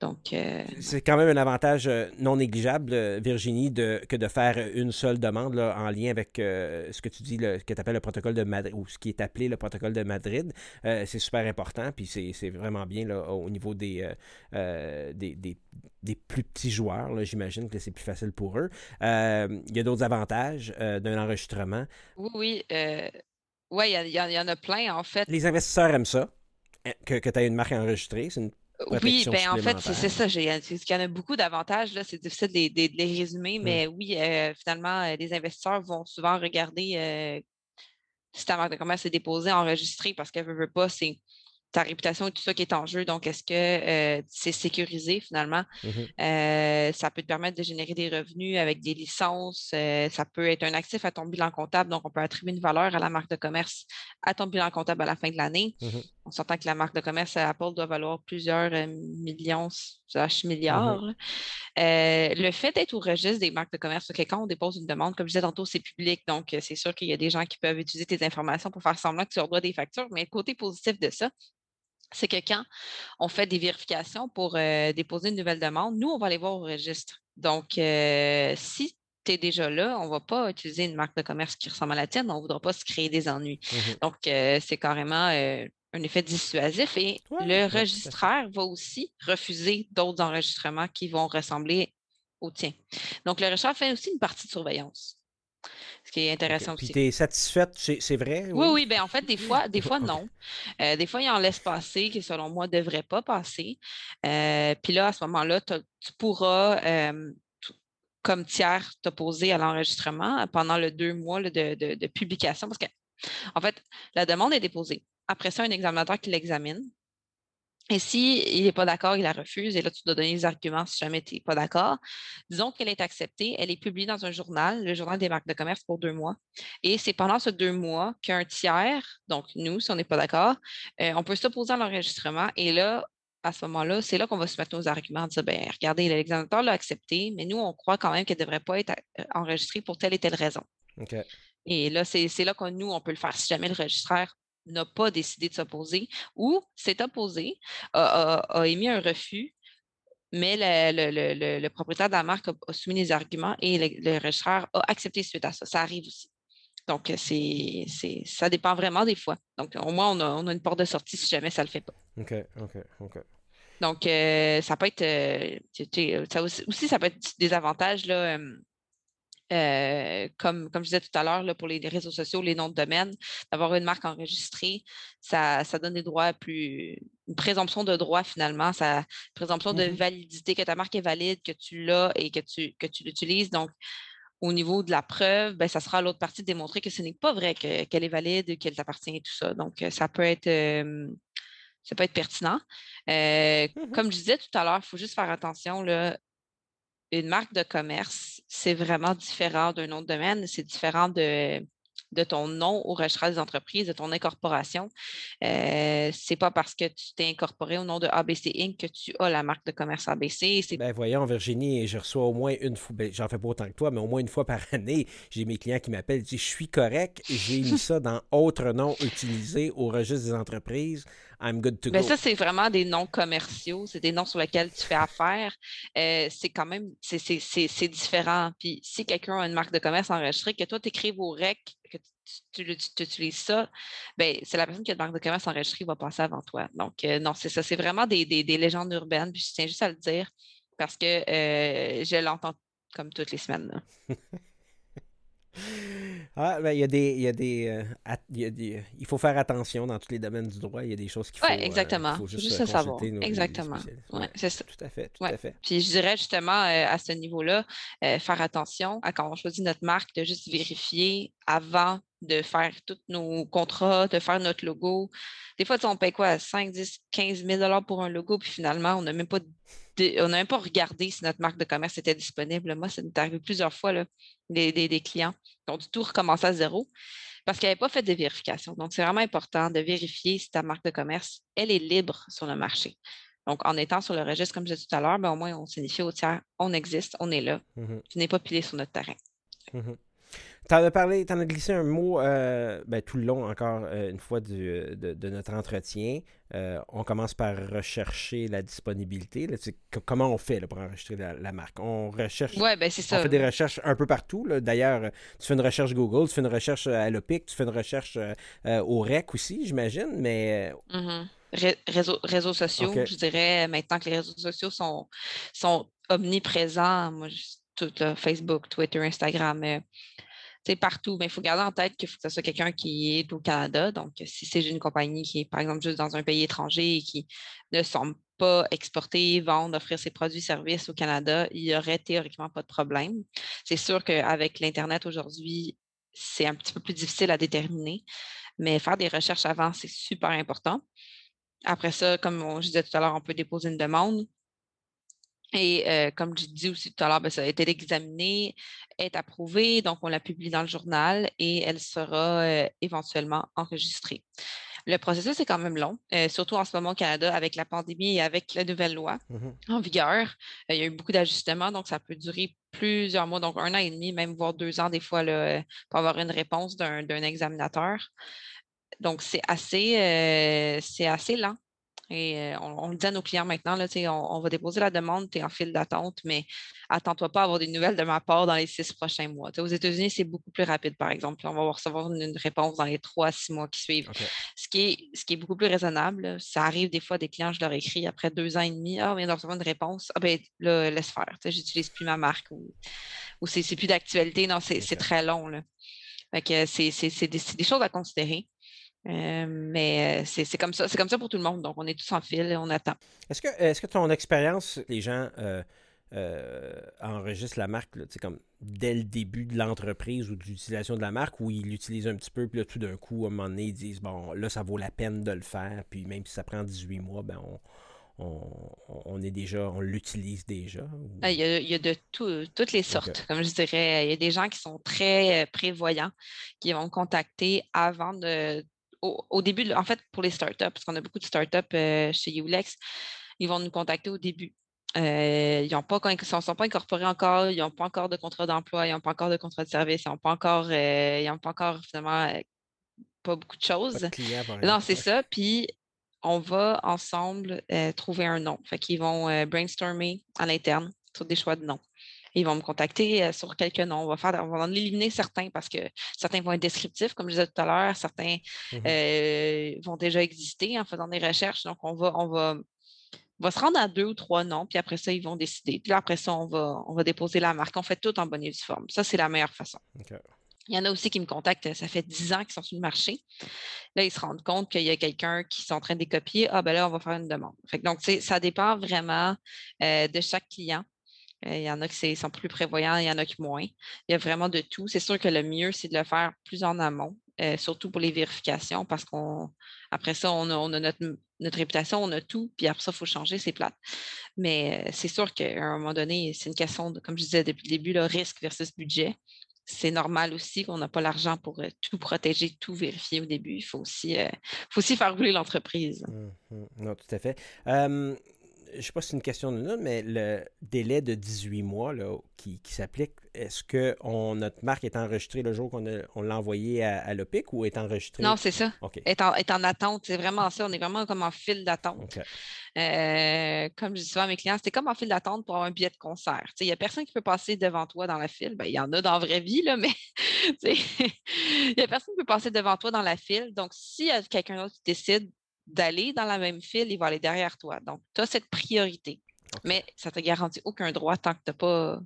Donc, euh, C'est quand même un avantage euh, non négligeable, euh, Virginie, de, que de faire une seule demande en lien avec ce que tu dis, le, ce que tu appelles le protocole de Madrid, ou ce qui est appelé le protocole de Madrid. c'est super important, puis c'est vraiment bien là, au niveau des, des, des, plus petits joueurs. J'imagine que c'est plus facile pour eux. Il y a d'autres avantages d'un enregistrement. Oui, oui. oui, il y, y, en a plein, en fait. Les investisseurs aiment ça, que, que tu aies une marque enregistrée. C'est une oui, ben en fait, c'est ça. Il y en a beaucoup d'avantages. C'est difficile de les, résumer, mmh. mais oui, euh, finalement, euh, les investisseurs vont souvent regarder euh, si ta marque de commerce est déposée, enregistrée, parce qu'elle ne veut pas, c'est ta réputation et tout ça qui est en jeu. Donc, est-ce que euh, c'est sécurisé finalement? Mmh euh, ça peut te permettre de générer des revenus avec des licences. Euh, ça peut être un actif à ton bilan comptable. Donc, on peut attribuer une valeur à la marque de commerce à ton bilan comptable à la fin de l'année. Mmh on s'entend que la marque de commerce Apple doit valoir plusieurs millions, slash milliards. le fait d'être au registre des marques de commerce, okay, quand on dépose une demande, comme je disais tantôt, c'est public. Donc, c'est sûr qu'il y a des gens qui peuvent utiliser tes informations pour faire semblant que tu leur dois des factures. Mais le côté positif de ça, c'est que quand on fait des vérifications pour euh, déposer une nouvelle demande, nous, on va aller voir au registre. Donc, euh, si tu es déjà là, on ne va pas utiliser une marque de commerce qui ressemble à la tienne, on ne voudra pas se créer des ennuis. Mmh Donc, euh, c'est carrément un effet dissuasif et le registraire va aussi refuser d'autres enregistrements qui vont ressembler au tien. Donc, le registraire fait aussi une partie de surveillance ce qui est intéressant aussi. Puis tu es satisfaite, c'est vrai? Oui, oui, bien en fait, des fois, des fois non. Euh, des fois, il en laisse passer qui, selon moi, ne devrait pas passer. Euh, puis là, à ce moment-là, tu pourras, euh, comme tiers, t'opposer à l'enregistrement pendant le deux mois de, publication. Parce que, en fait, la demande est déposée. Après ça, un examinateur qui l'examine Et s'il n'est pas d'accord, il la refuse. Et là, tu dois donner les arguments si jamais tu n'es pas d'accord. Disons qu'elle est acceptée. Elle est publiée dans un journal, le journal des marques de commerce, pour deux mois. Et c'est pendant ce deux mois qu'un tiers, donc nous, si on n'est pas d'accord, euh, on peut s'opposer à l'enregistrement. Et là, à ce moment-là, c'est là qu'on va se mettre nos arguments, dire, ben, regardez, l'examinateur l'a accepté, mais nous, on croit quand même qu'elle ne devrait pas être euh, enregistrée pour telle et telle raison. Et là, c'est là que nous, on peut le faire si jamais le registraire n'a pas décidé de s'opposer ou s'est opposé, a, émis un refus, mais le, propriétaire de la marque a, soumis des arguments et le, registraire a accepté suite à ça. Ça arrive aussi. Donc, c'est, ça dépend vraiment des fois. Donc, au moins, on a, une porte de sortie si jamais ça ne le fait pas. OK, OK, OK. Donc, euh, ça peut être. Euh, aussi, ça peut être des avantages. Là, euh, comme, comme je disais tout à l'heure, pour les, réseaux sociaux, les noms de domaine, d'avoir une marque enregistrée, ça, donne des droits plus. une présomption de droit finalement, ça, une présomption de mmh validité, que ta marque est valide, que tu l'as et que tu, que tu l'utilises. Donc, au niveau de la preuve, ben, ça sera à l'autre partie de démontrer que ce n'est pas vrai qu'elle est valide, qu'elle t'appartient et tout ça. Donc, euh, ça peut être. ça peut être pertinent. Euh, mmh comme je disais tout à l'heure, il faut juste faire attention. Là, une marque de commerce, c'est vraiment différent d'un de domaine, c'est différent de, de ton nom au registre des entreprises, de ton incorporation. Euh, c'est pas parce que tu t'es incorporé au nom de ABC Inc. que tu as la marque de commerce ABC. Ben voyons, Virginie, je reçois au moins une fois, ben, j'en fais pas autant que toi, mais au moins une fois par [LAUGHS] année, j'ai mes clients qui m'appellent, disent Je suis correct, j'ai mis ça dans autre nom utilisé au registre des entreprises. I'm good to ben, go. Ça, c'est vraiment des noms commerciaux, c'est des noms sur lesquels tu fais affaire. Euh, c'est quand même, c'est différent. Puis si quelqu'un a une marque de commerce enregistrée, que toi, tu écrives au REC, que tu, utilises ça, ben, c'est la personne qui a une marque de commerce enregistrée qui va passer avant toi. Donc, euh, non, c'est ça. C'est vraiment des, légendes urbaines. Puis je tiens juste à le dire parce que euh, je l'entends comme toutes les semaines. [LAUGHS] Ah, ben, il y a des. Il, y a des, euh, il, des il faut faire attention dans tous les domaines du droit. Il y a des choses qu'il faut. Oui, exactement. faut juste, juste savoir. exactement. Ouais, c'est ça. Tout à fait. Tout à fait. Puis je dirais justement à ce niveau-là, faire attention à quand on choisit notre marque, de juste vérifier avant de faire tous nos contrats, de faire notre logo. Des fois, on paye quoi? 5, 10, 15 000 pour un logo, puis finalement, on n'a même pas on n'a même pas regardé si notre marque de commerce était disponible. Moi, ça m'est arrivé plusieurs fois, là, des, des, clients qui ont du tout recommencé à zéro parce qu'ils n'avaient pas fait de vérification. Donc, c'est vraiment important de vérifier si ta marque de commerce, elle est libre sur le marché. Donc, en étant sur le registre, comme je disais tout à l'heure, ben, au moins, on signifie au tiers, on existe, on est là. Mmh tu n'es pas pilé sur notre terrain. Mmh en as parlé, tu en as glissé un mot euh, ben, tout le long, encore euh, une fois, du, de, notre entretien. Euh, on commence par rechercher la disponibilité. comment on fait pour enregistrer la, marque? On recherche. Ouais, ben c'est ça. On fait des recherches un peu partout. D'ailleurs, tu fais une recherche Google, tu fais une recherche à l'OPIC, tu fais une recherche au REC aussi, j'imagine, mais. Mm-hmm. réseaux, sociaux, je dirais maintenant que les réseaux sociaux sont, sont omniprésents. Moi, tout, Facebook, Twitter, Instagram c'est partout, mais il faut garder en tête qu'il faut que ce soit quelqu'un qui est au Canada. Donc, si c'est une compagnie qui est, par exemple, juste dans un pays étranger et qui ne semble pas exporter, vendre, offrir ses produits, services au Canada, il n'y aurait théoriquement pas de problème. C'est sûr qu'avec l'Internet aujourd'hui, c'est un petit peu plus difficile à déterminer, mais faire des recherches avant, c'est super important. Après ça, comme je disais tout à l'heure, on peut déposer une demande. Et euh, comme je dis aussi tout à l'heure, ben, ça a été examiné, est approuvé, donc on la publie dans le journal et elle sera euh, éventuellement enregistrée. Le processus est quand même long, euh, surtout en ce moment au Canada avec la pandémie et avec la nouvelle loi mmh en vigueur. il y a eu beaucoup d'ajustements, donc ça peut durer plusieurs mois, donc un an et demi, même voire deux ans des fois, là, pour avoir une réponse d'un examinateur. Donc, c'est assez, c'est assez lent. Et euh, on, le dit à nos clients maintenant, là, on, on va déposer la demande, tu es en file d'attente, mais attends-toi pas à avoir des nouvelles de ma part dans les six prochains mois. aux États-Unis, c'est beaucoup plus rapide, par exemple. On va recevoir une, réponse dans les trois à six mois qui suivent. Ce, qui est, ce qui est beaucoup plus raisonnable. Ça arrive des fois, des clients, je leur écris après deux ans et demi, ah, on vient de recevoir une réponse. Ah ben là, laisse faire. J'utilise plus ma marque ou, ou c'est plus d'actualité. Non, c'est très long. Là. c'est des, des, choses à considérer. Euh, mais euh, c'est comme ça, c'est comme ça pour tout le monde. Donc, on est tous en fil et on attend. Est-ce que, est-ce que ton expérience, les gens, euh, enregistre la marque, là, comme dès le début de l'entreprise ou de l'utilisation de la marque, où ils l'utilisent un petit peu, puis là, tout d'un coup, à un moment donné, ils disent, bon, là, ça vaut la peine de le faire, puis même si ça prend 18 mois, ben, on, on, est déjà, on l'utilise déjà. Ah, il, y a, de toutes les sortes, comme je dirais. Il y a des gens qui sont très prévoyants, qui vont contacter avant de. Au, début, en fait, pour les startups, parce qu'on a beaucoup de startups euh, chez Ulex, ils vont nous contacter au début. Euh, ils ne sont, pas incorporés encore, ils n'ont pas encore de contrat d'emploi, ils n'ont pas encore de contrat de service, ils n'ont pas encore, ils pas encore finalement pas beaucoup de choses. non, c'est ça. Puis on va ensemble euh, trouver un nom. Fait qu'ils vont euh, brainstormer à l'interne sur des choix de noms. Ils vont me contacter euh, sur quelques noms. On va, faire, on va en éliminer certains parce que certains vont être descriptifs, comme je disais tout à l'heure. Certains mmh vont déjà exister en faisant des recherches. Donc, on va, on va, va se rendre à deux ou trois noms, puis après ça, ils vont décider. Puis après ça, on va, on va déposer la marque. On fait tout en bonne et due forme. Ça, c'est la meilleure façon. Il y en a aussi qui me contactent, ça fait 10 ans qu'ils sont sur le marché. Là, ils se rendent compte qu'il y a quelqu'un qui est en train de les copier. Ah, ben là, on va faire une demande. Fait donc, ça dépend vraiment euh, de chaque client. Euh, il y en a qui sont plus prévoyants, il y en a qui moins. Il y a vraiment de tout. C'est sûr que le mieux, c'est de le faire plus en amont, euh, surtout pour les vérifications, parce qu'on après ça, on a, notre, réputation, on a tout, puis après ça, il faut changer, c'est plate. Mais c'est sûr qu'à un moment donné, c'est une question, de, comme je disais depuis le début, le risque versus budget c'est normal aussi qu'on n'a pas l'argent pour euh, tout protéger, tout vérifier au début. Il faut aussi, euh, faut aussi faire rouler l'entreprise. Mmh. Non, tout à fait. Je ne sais pas si c'est une question de nous, mais le délai de 18 mois là, qui, s'applique, est-ce que notre marque est enregistrée le jour qu'on on l'a envoyé à, à l'OPIC ou est enregistrée? Non, c'est ça. Est, en, est, en, attente. C'est vraiment ça. On est vraiment comme en file d'attente. Euh, comme je dis souvent à mes clients, c'est comme en file d'attente pour avoir un billet de concert. Il n'y a personne qui peut passer devant toi dans la file. Ben, il y en a dans la vraie vie, là, mais [LAUGHS] il n'y a personne qui peut passer devant toi dans la file. Donc, s'il y a quelqu'un d'autre qui décide d'aller dans la même file, il va aller derrière toi. Donc, tu as cette priorité. Mais ça ne te garantit aucun droit tant que tu n'as pas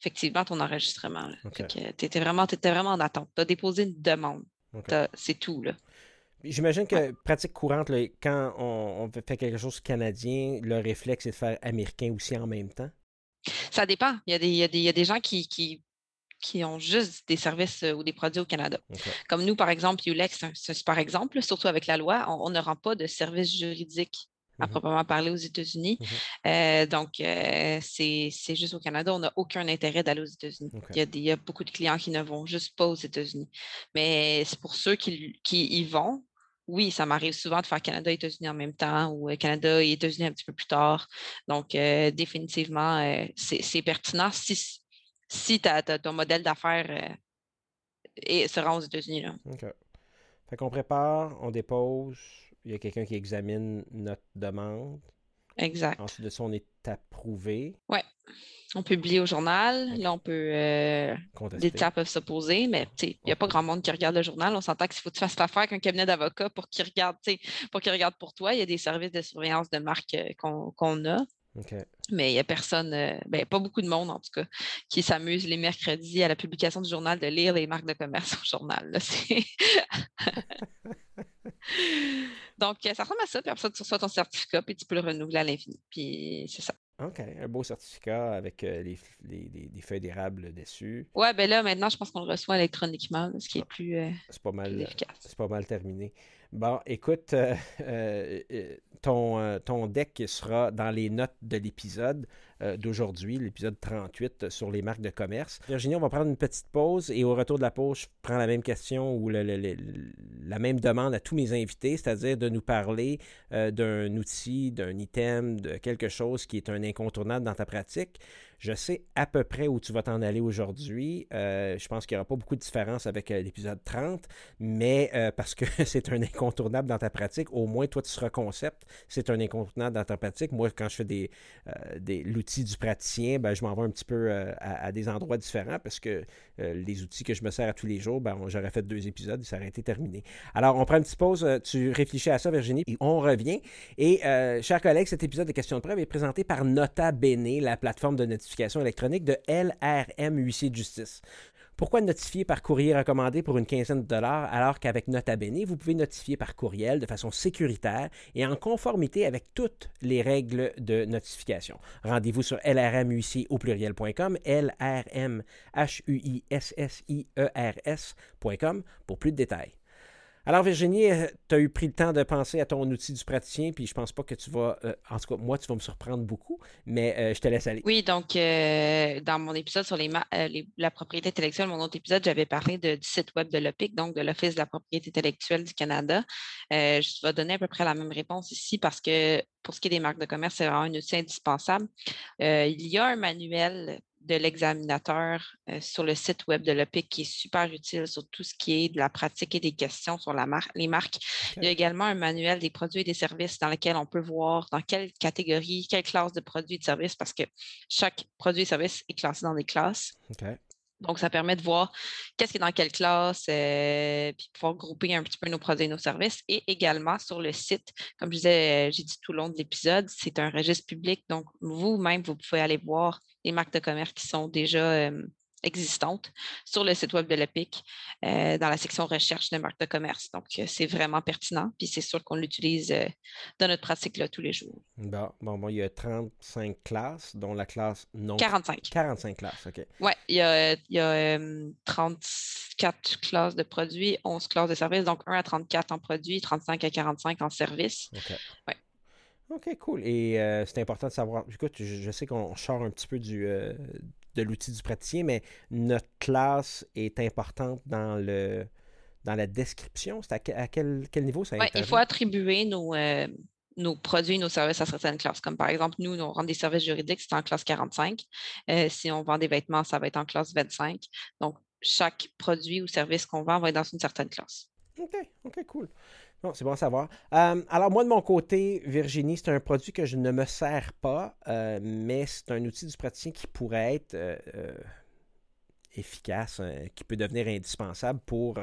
effectivement ton enregistrement. Tu étais vraiment, vraiment en attente. Tu as déposé une demande. C'est tout. Là. J'imagine que pratique courante, quand on, fait quelque chose canadien, le réflexe est de faire américain aussi en même temps? Ça dépend. Il y a des, il y a des, gens qui, qui, qui, ont juste des services euh, ou des produits au Canada. Comme nous, par exemple, Ulex, c'est un super exemple, surtout avec la loi, on, ne rend pas de services juridiques à mmh proprement parler aux États-Unis. Mmh euh, donc, euh, c'est juste au Canada. On n'a aucun intérêt d'aller aux États-Unis. Il, y a beaucoup de clients qui ne vont juste pas aux États-Unis. Mais c'est pour ceux qui, qui y vont, oui, ça m'arrive souvent de faire Canada et États-Unis en même temps ou Canada et États-Unis un petit peu plus tard. Donc, euh, définitivement, c'est pertinent si, si ton modèle d'affaires se rend aux États-Unis. OK. Fait qu'on prépare, on dépose, il y a quelqu'un qui examine notre demande. Exact. Ensuite de ça, on est approuvé. Oui. On publie au journal. Là, on peut. Euh, des cas peuvent s'opposer, mais il n'y a pas grand monde qui regarde le journal. On s'entend qu'il faut que tu fasses l'affaire avec un cabinet d'avocats pour qu'il regarde, pour qu'il regarde pour toi. Il y a des services de surveillance de marque euh, qu'on a. Mais il n'y a personne, euh, ben, pas beaucoup de monde en tout cas, qui s'amuse les mercredis à la publication du journal de lire les marques de commerce [LAUGHS] au journal. [LAUGHS] Donc, ça ressemble à ça, puis après ça, tu reçois ton certificat, puis tu peux le renouveler à l'infini. Puis c'est ça. OK, un beau certificat avec euh, les, les, feuilles d'érable dessus. Ouais, ben là, maintenant, je pense qu'on le reçoit électroniquement, ce qui est ah, plus, euh, c'est pas mal, C'est pas mal terminé. Bon, écoute, euh, [LAUGHS] ton, ton deck sera dans les notes de l'épisode. Euh, d'aujourd'hui, l'épisode 38 sur les marques de commerce. Virginie, on va prendre une petite pause et au retour de la pause, je prends la même question ou la même demande à tous mes invités, c'est-à-dire de nous parler euh, d'un outil, d'un item, de quelque chose qui est un incontournable dans ta pratique. Je sais à peu près où tu vas t'en aller aujourd'hui. Euh, je pense qu'il n'y aura pas beaucoup de différence avec euh, l'épisode 30, mais euh, parce que [LAUGHS] c'est un incontournable dans ta pratique, au moins toi tu seras concept, c'est un incontournable dans ta pratique. Moi, quand je fais l'outil du praticien, ben, je m'en vais un petit peu à, des endroits différents parce que les outils que je me sers tous les jours, ben, j'aurais fait deux épisodes, ça aurait été terminé. Alors, on prend une petite pause, tu réfléchis à ça, Virginie, et on revient. Et, chers collègues, cet épisode de questions de preuve est présenté par Nota Bene, la plateforme de notification électronique de LRM Huissier de justice. Pourquoi notifier par courrier recommandé pour une quinzaine de dollars alors qu'avec Nota Bene, vous pouvez notifier par courriel de façon sécuritaire et en conformité avec toutes les règles de notification? Rendez-vous sur lrmuici au pluriel.com, L-R-M-H-U-I-S-S-I-E-R-S.com pour plus de détails. Alors, Virginie, euh, tu as eu pris le temps de penser à ton outil du praticien, puis je pense pas que tu vas, euh, en tout cas, moi, tu vas me surprendre beaucoup, mais euh, je te laisse aller. Oui, donc, dans mon épisode sur les, la propriété intellectuelle, mon autre épisode, j'avais parlé du site web de l'OPIC, donc de l'Office de la propriété intellectuelle du Canada. je vais donner à peu près la même réponse ici parce que pour ce qui est des marques de commerce, c'est vraiment un outil indispensable. il y a un manuel de l'examinateur euh, sur le site web de l'OPIC qui est super utile sur tout ce qui est de la pratique et des questions sur la les marques. Il y a également un manuel des produits et des services dans lequel on peut voir dans quelle catégorie, quelle classe de produits et de services, parce que chaque produit et service est classé dans des classes. Donc, ça permet de voir qu'est-ce qui est dans quelle classe, euh, puis pouvoir grouper un petit peu nos produits et nos services. Et également sur le site, comme je disais, euh, j'ai dit tout au long de l'épisode, c'est un registre public. Donc, vous-même, vous pouvez aller voir les marques de commerce qui sont déjà euh, existantes sur le site web de l'EPIC euh, dans la section recherche de marques de commerce. Donc, euh, c'est vraiment pertinent. Puis, c'est sûr qu'on l'utilise euh, dans notre pratique là, tous les jours. Bon, bon, il y a 35 classes, dont la classe non. 45. 45 classes, OK. Oui, il y a, il y a 34 classes de produits, 11 classes de services, donc 1 à 34 en produits, 35 à 45 en services. OK. Ouais. OK, cool. Et c'est important de savoir. Écoute, je, je sais qu'on sort un petit peu du, de l'outil du praticien, mais notre classe est importante dans le dans la description. C'est à, quel, quel, niveau ça Oui, il faut attribuer nos, euh, nos produits, nos services à certaines classes. Comme par exemple, nous, on rend des services juridiques, c'est en classe 45. Euh, si on vend des vêtements, ça va être en classe 25. Donc, chaque produit ou service qu'on vend va être dans une certaine classe. OK, OK, cool c'est bon à savoir. Euh, alors, moi, de mon côté, Virginie, c'est un produit que je ne me sers pas, euh, mais c'est un outil du praticien qui pourrait être euh, efficace, qui peut devenir indispensable pour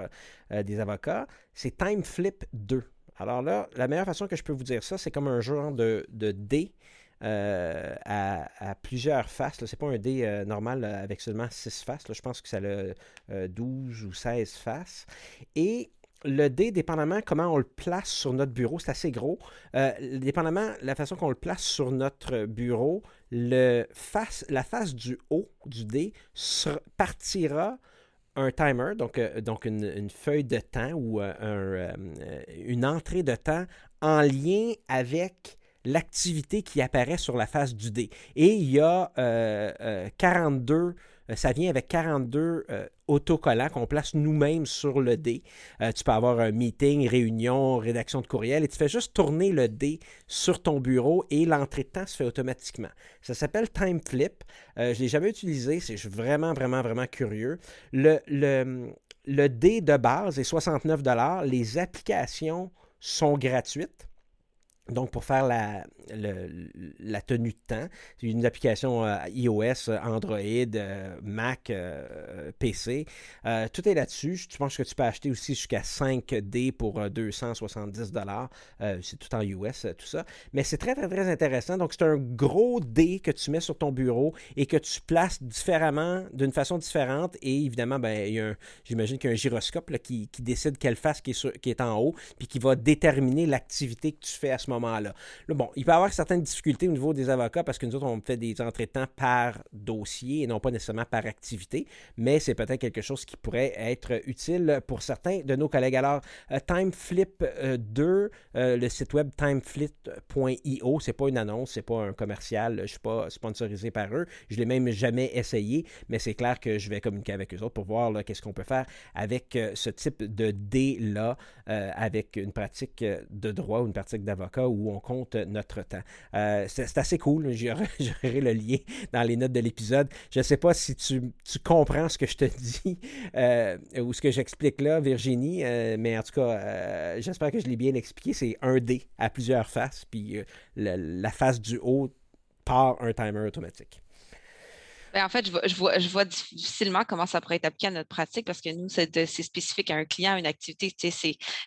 des avocats. C'est TimeFlip 2. Alors là, la meilleure façon que je peux vous dire ça, c'est comme un genre de, de dé. à, plusieurs faces. Ce n'est pas un dé normal avec seulement 6 faces. Je pense que ça a 12 ou 16 faces. Et le dé, dépendamment comment on le place sur notre bureau, c'est assez gros. Euh, dépendamment la façon qu'on le place sur notre bureau, la face du haut du dé partira un timer, donc, euh, une, feuille de temps ou euh, une entrée de temps en lien avec l'activité qui apparaît sur la face du dé. Et il y a 42 euh, ça vient avec 42 euh, autocollants qu'on place nous-mêmes sur le dé. Euh, tu peux avoir un meeting, réunion, rédaction de courriel et tu fais juste tourner le dé sur ton bureau et l'entrée de temps se fait automatiquement. Ça s'appelle Time Flip. je ne l'ai jamais utilisé, c'est vraiment, vraiment, vraiment curieux. Le dé de base est 69 Les applications sont gratuites. Donc, pour faire la, la tenue de temps, c'est une application euh, iOS, Android, euh, Mac, euh, PC. tout est là-dessus. Je pense que tu peux acheter aussi jusqu'à 5D pour 270 dollars. c'est tout en US, tout ça. Mais c'est très, très, très intéressant. Donc, c'est un gros D que tu mets sur ton bureau et que tu places différemment, d'une façon différente. Et évidemment, ben, j'imagine qu'il y a un gyroscope qui, décide quelle face qui est, qui est en haut, puis qui va déterminer l'activité que tu fais à ce moment moment-là. bon, il peut avoir certaines difficultés au niveau des avocats parce que nous autres, on fait des temps par dossier et non pas nécessairement par activité, mais c'est peut-être quelque chose qui pourrait être utile pour certains de nos collègues. Alors, euh, TimeFlip 2, euh, euh, le site web timeflip.io, c'est pas une annonce, c'est pas un commercial, je suis pas sponsorisé par eux, je l'ai même jamais essayé, mais c'est clair que je vais communiquer avec eux autres pour voir qu'est-ce qu'on peut faire avec ce type de dé-là, avec une pratique de droit ou une pratique d'avocat où on compte notre temps. Euh, c'est assez cool. J'aurai [LAUGHS] le lien dans les notes de l'épisode. Je ne sais pas si tu, comprends ce que je te dis [LAUGHS] euh, ou ce que j'explique là, Virginie, euh, mais en tout cas, j'espère que je l'ai bien expliqué. C'est un dé à plusieurs faces, puis la face du haut part un timer automatique. Ben, en fait, je vois, je, vois, difficilement comment ça pourrait être appliqué à notre pratique parce que nous, c'est spécifique à un client, à une activité.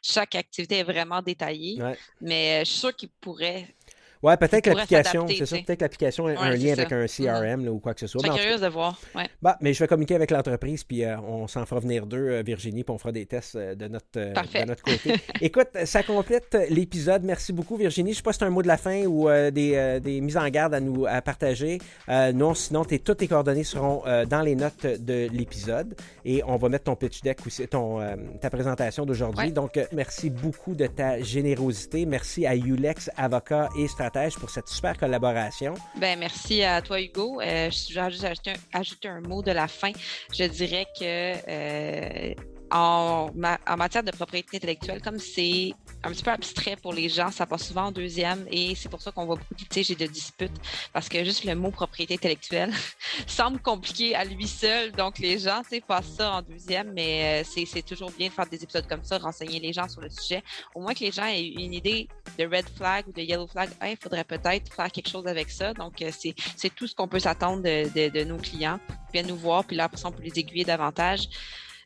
Chaque activité est vraiment détaillée, mais je suis sûre qu'il pourrait Ouais, peut-être l'application, c'est ça, peut-être l'application a un lien avec un CRM ou quoi que ce soit. Je suis curieuse de voir. Bah, mais je vais communiquer avec l'entreprise, puis euh, on s'en fera venir deux, euh, Virginie, puis on fera des tests euh, de, notre, de notre côté. [LAUGHS] Écoute, ça complète l'épisode. Merci beaucoup, Virginie. Je ne sais pas si c'est un mot de la fin ou des, des, mises en garde à nous à partager. non, sinon, toutes tes coordonnées seront dans les notes de l'épisode et on va mettre ton pitch deck aussi, ton, ta présentation d'aujourd'hui. Donc, merci beaucoup de ta générosité. Merci à Ulex, avocat et stratège, pour cette super collaboration. Ben, merci à toi, Hugo. Euh, je vais juste ajouter un, mot de la fin. Je dirais que en, matière de propriété intellectuelle, comme c'est un petit peu abstrait pour les gens, ça passe souvent en deuxième et c'est pour ça qu'on voit beaucoup de litiges et de disputes parce que juste le mot propriété intellectuelle [LAUGHS] semble compliqué à lui seul. Donc les gens passent ça en deuxième, mais euh, c'est toujours bien de faire des épisodes comme ça, renseigner les gens sur le sujet. Au moins que les gens aient une idée de red flag ou de yellow flag. Il faudrait peut-être faire quelque chose avec ça. Donc euh, c'est tout ce qu'on peut s'attendre de, nos clients. Puis nous voir, puis là, après on peut les aiguiller davantage.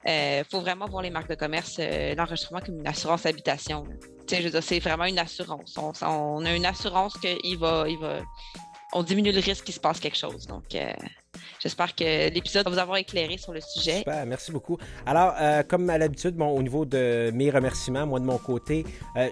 Il euh, faut vraiment voir les marques de commerce, euh, l'enregistrement comme une assurance habitation. Je veux dire, c'est vraiment une assurance. On, a une assurance qu'il il va, on diminue le risque qu'il se passe quelque chose. Donc, euh, j'espère que l'épisode va vous avoir éclairé sur le sujet. Merci beaucoup. Alors, comme à l'habitude, bon, au niveau de mes remerciements, moi de mon côté,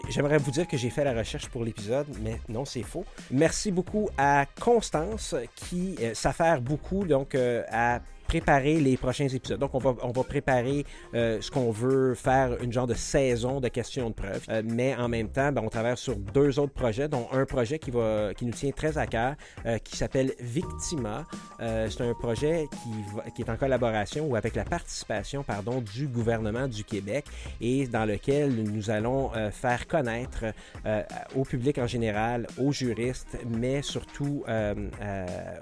j'aimerais vous dire que j'ai fait la recherche pour l'épisode, mais non, c'est faux. Merci beaucoup à Constance qui s'affaire beaucoup donc à préparer les prochains épisodes. Donc, on va, on va préparer euh, ce qu'on veut faire, une genre de saison de questions de preuve. Euh, mais en même temps, ben, on travaille sur deux autres projets, dont un projet qui, va, qui nous tient très à cœur, euh, qui s'appelle Victima. c'est un projet qui, qui est en collaboration ou avec la participation pardon, du gouvernement du Québec et dans lequel nous allons faire connaître au public en général, aux juristes, mais surtout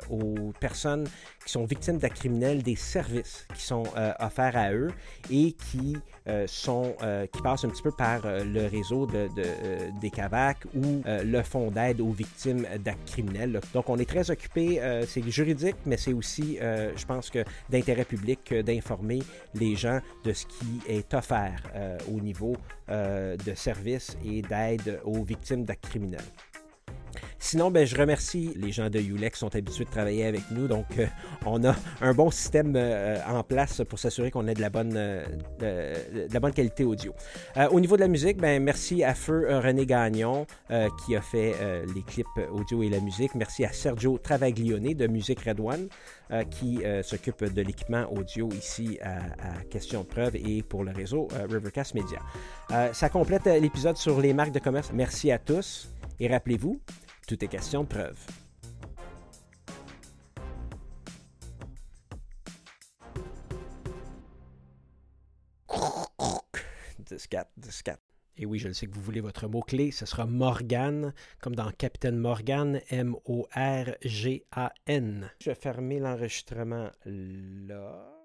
aux personnes sont victimes d'actes criminels des services qui sont euh, offerts à eux et qui euh, sont euh, qui passent un petit peu par le réseau de, des CAVAC ou le fonds d'aide aux victimes d'actes criminels. Donc on est très occupé, c'est juridique, mais c'est aussi, je pense que d'intérêt public d'informer les gens de ce qui est offert au niveau de services et d'aide aux victimes d'actes criminels. Sinon, ben, je remercie les gens de Ulex qui sont habitués de travailler avec nous. Donc, euh, on a un bon système euh, en place pour s'assurer qu'on ait de la bonne, euh, de, la bonne qualité audio. au niveau de la musique, ben, merci à Feu René Gagnon qui a fait les clips audio et la musique. Merci à Sergio Travaglione de Musique Red One qui s'occupe de l'équipement audio ici à, Question preuve et pour le réseau Rivercast Media. ça complète l'épisode sur les marques de commerce. Merci à tous et rappelez-vous, tout est question de preuve. Et oui, je le sais que vous voulez votre mot-clé. Ce sera Morgan, comme dans Capitaine Morgan, M-O-R-G-A-N. Je vais fermer l'enregistrement là.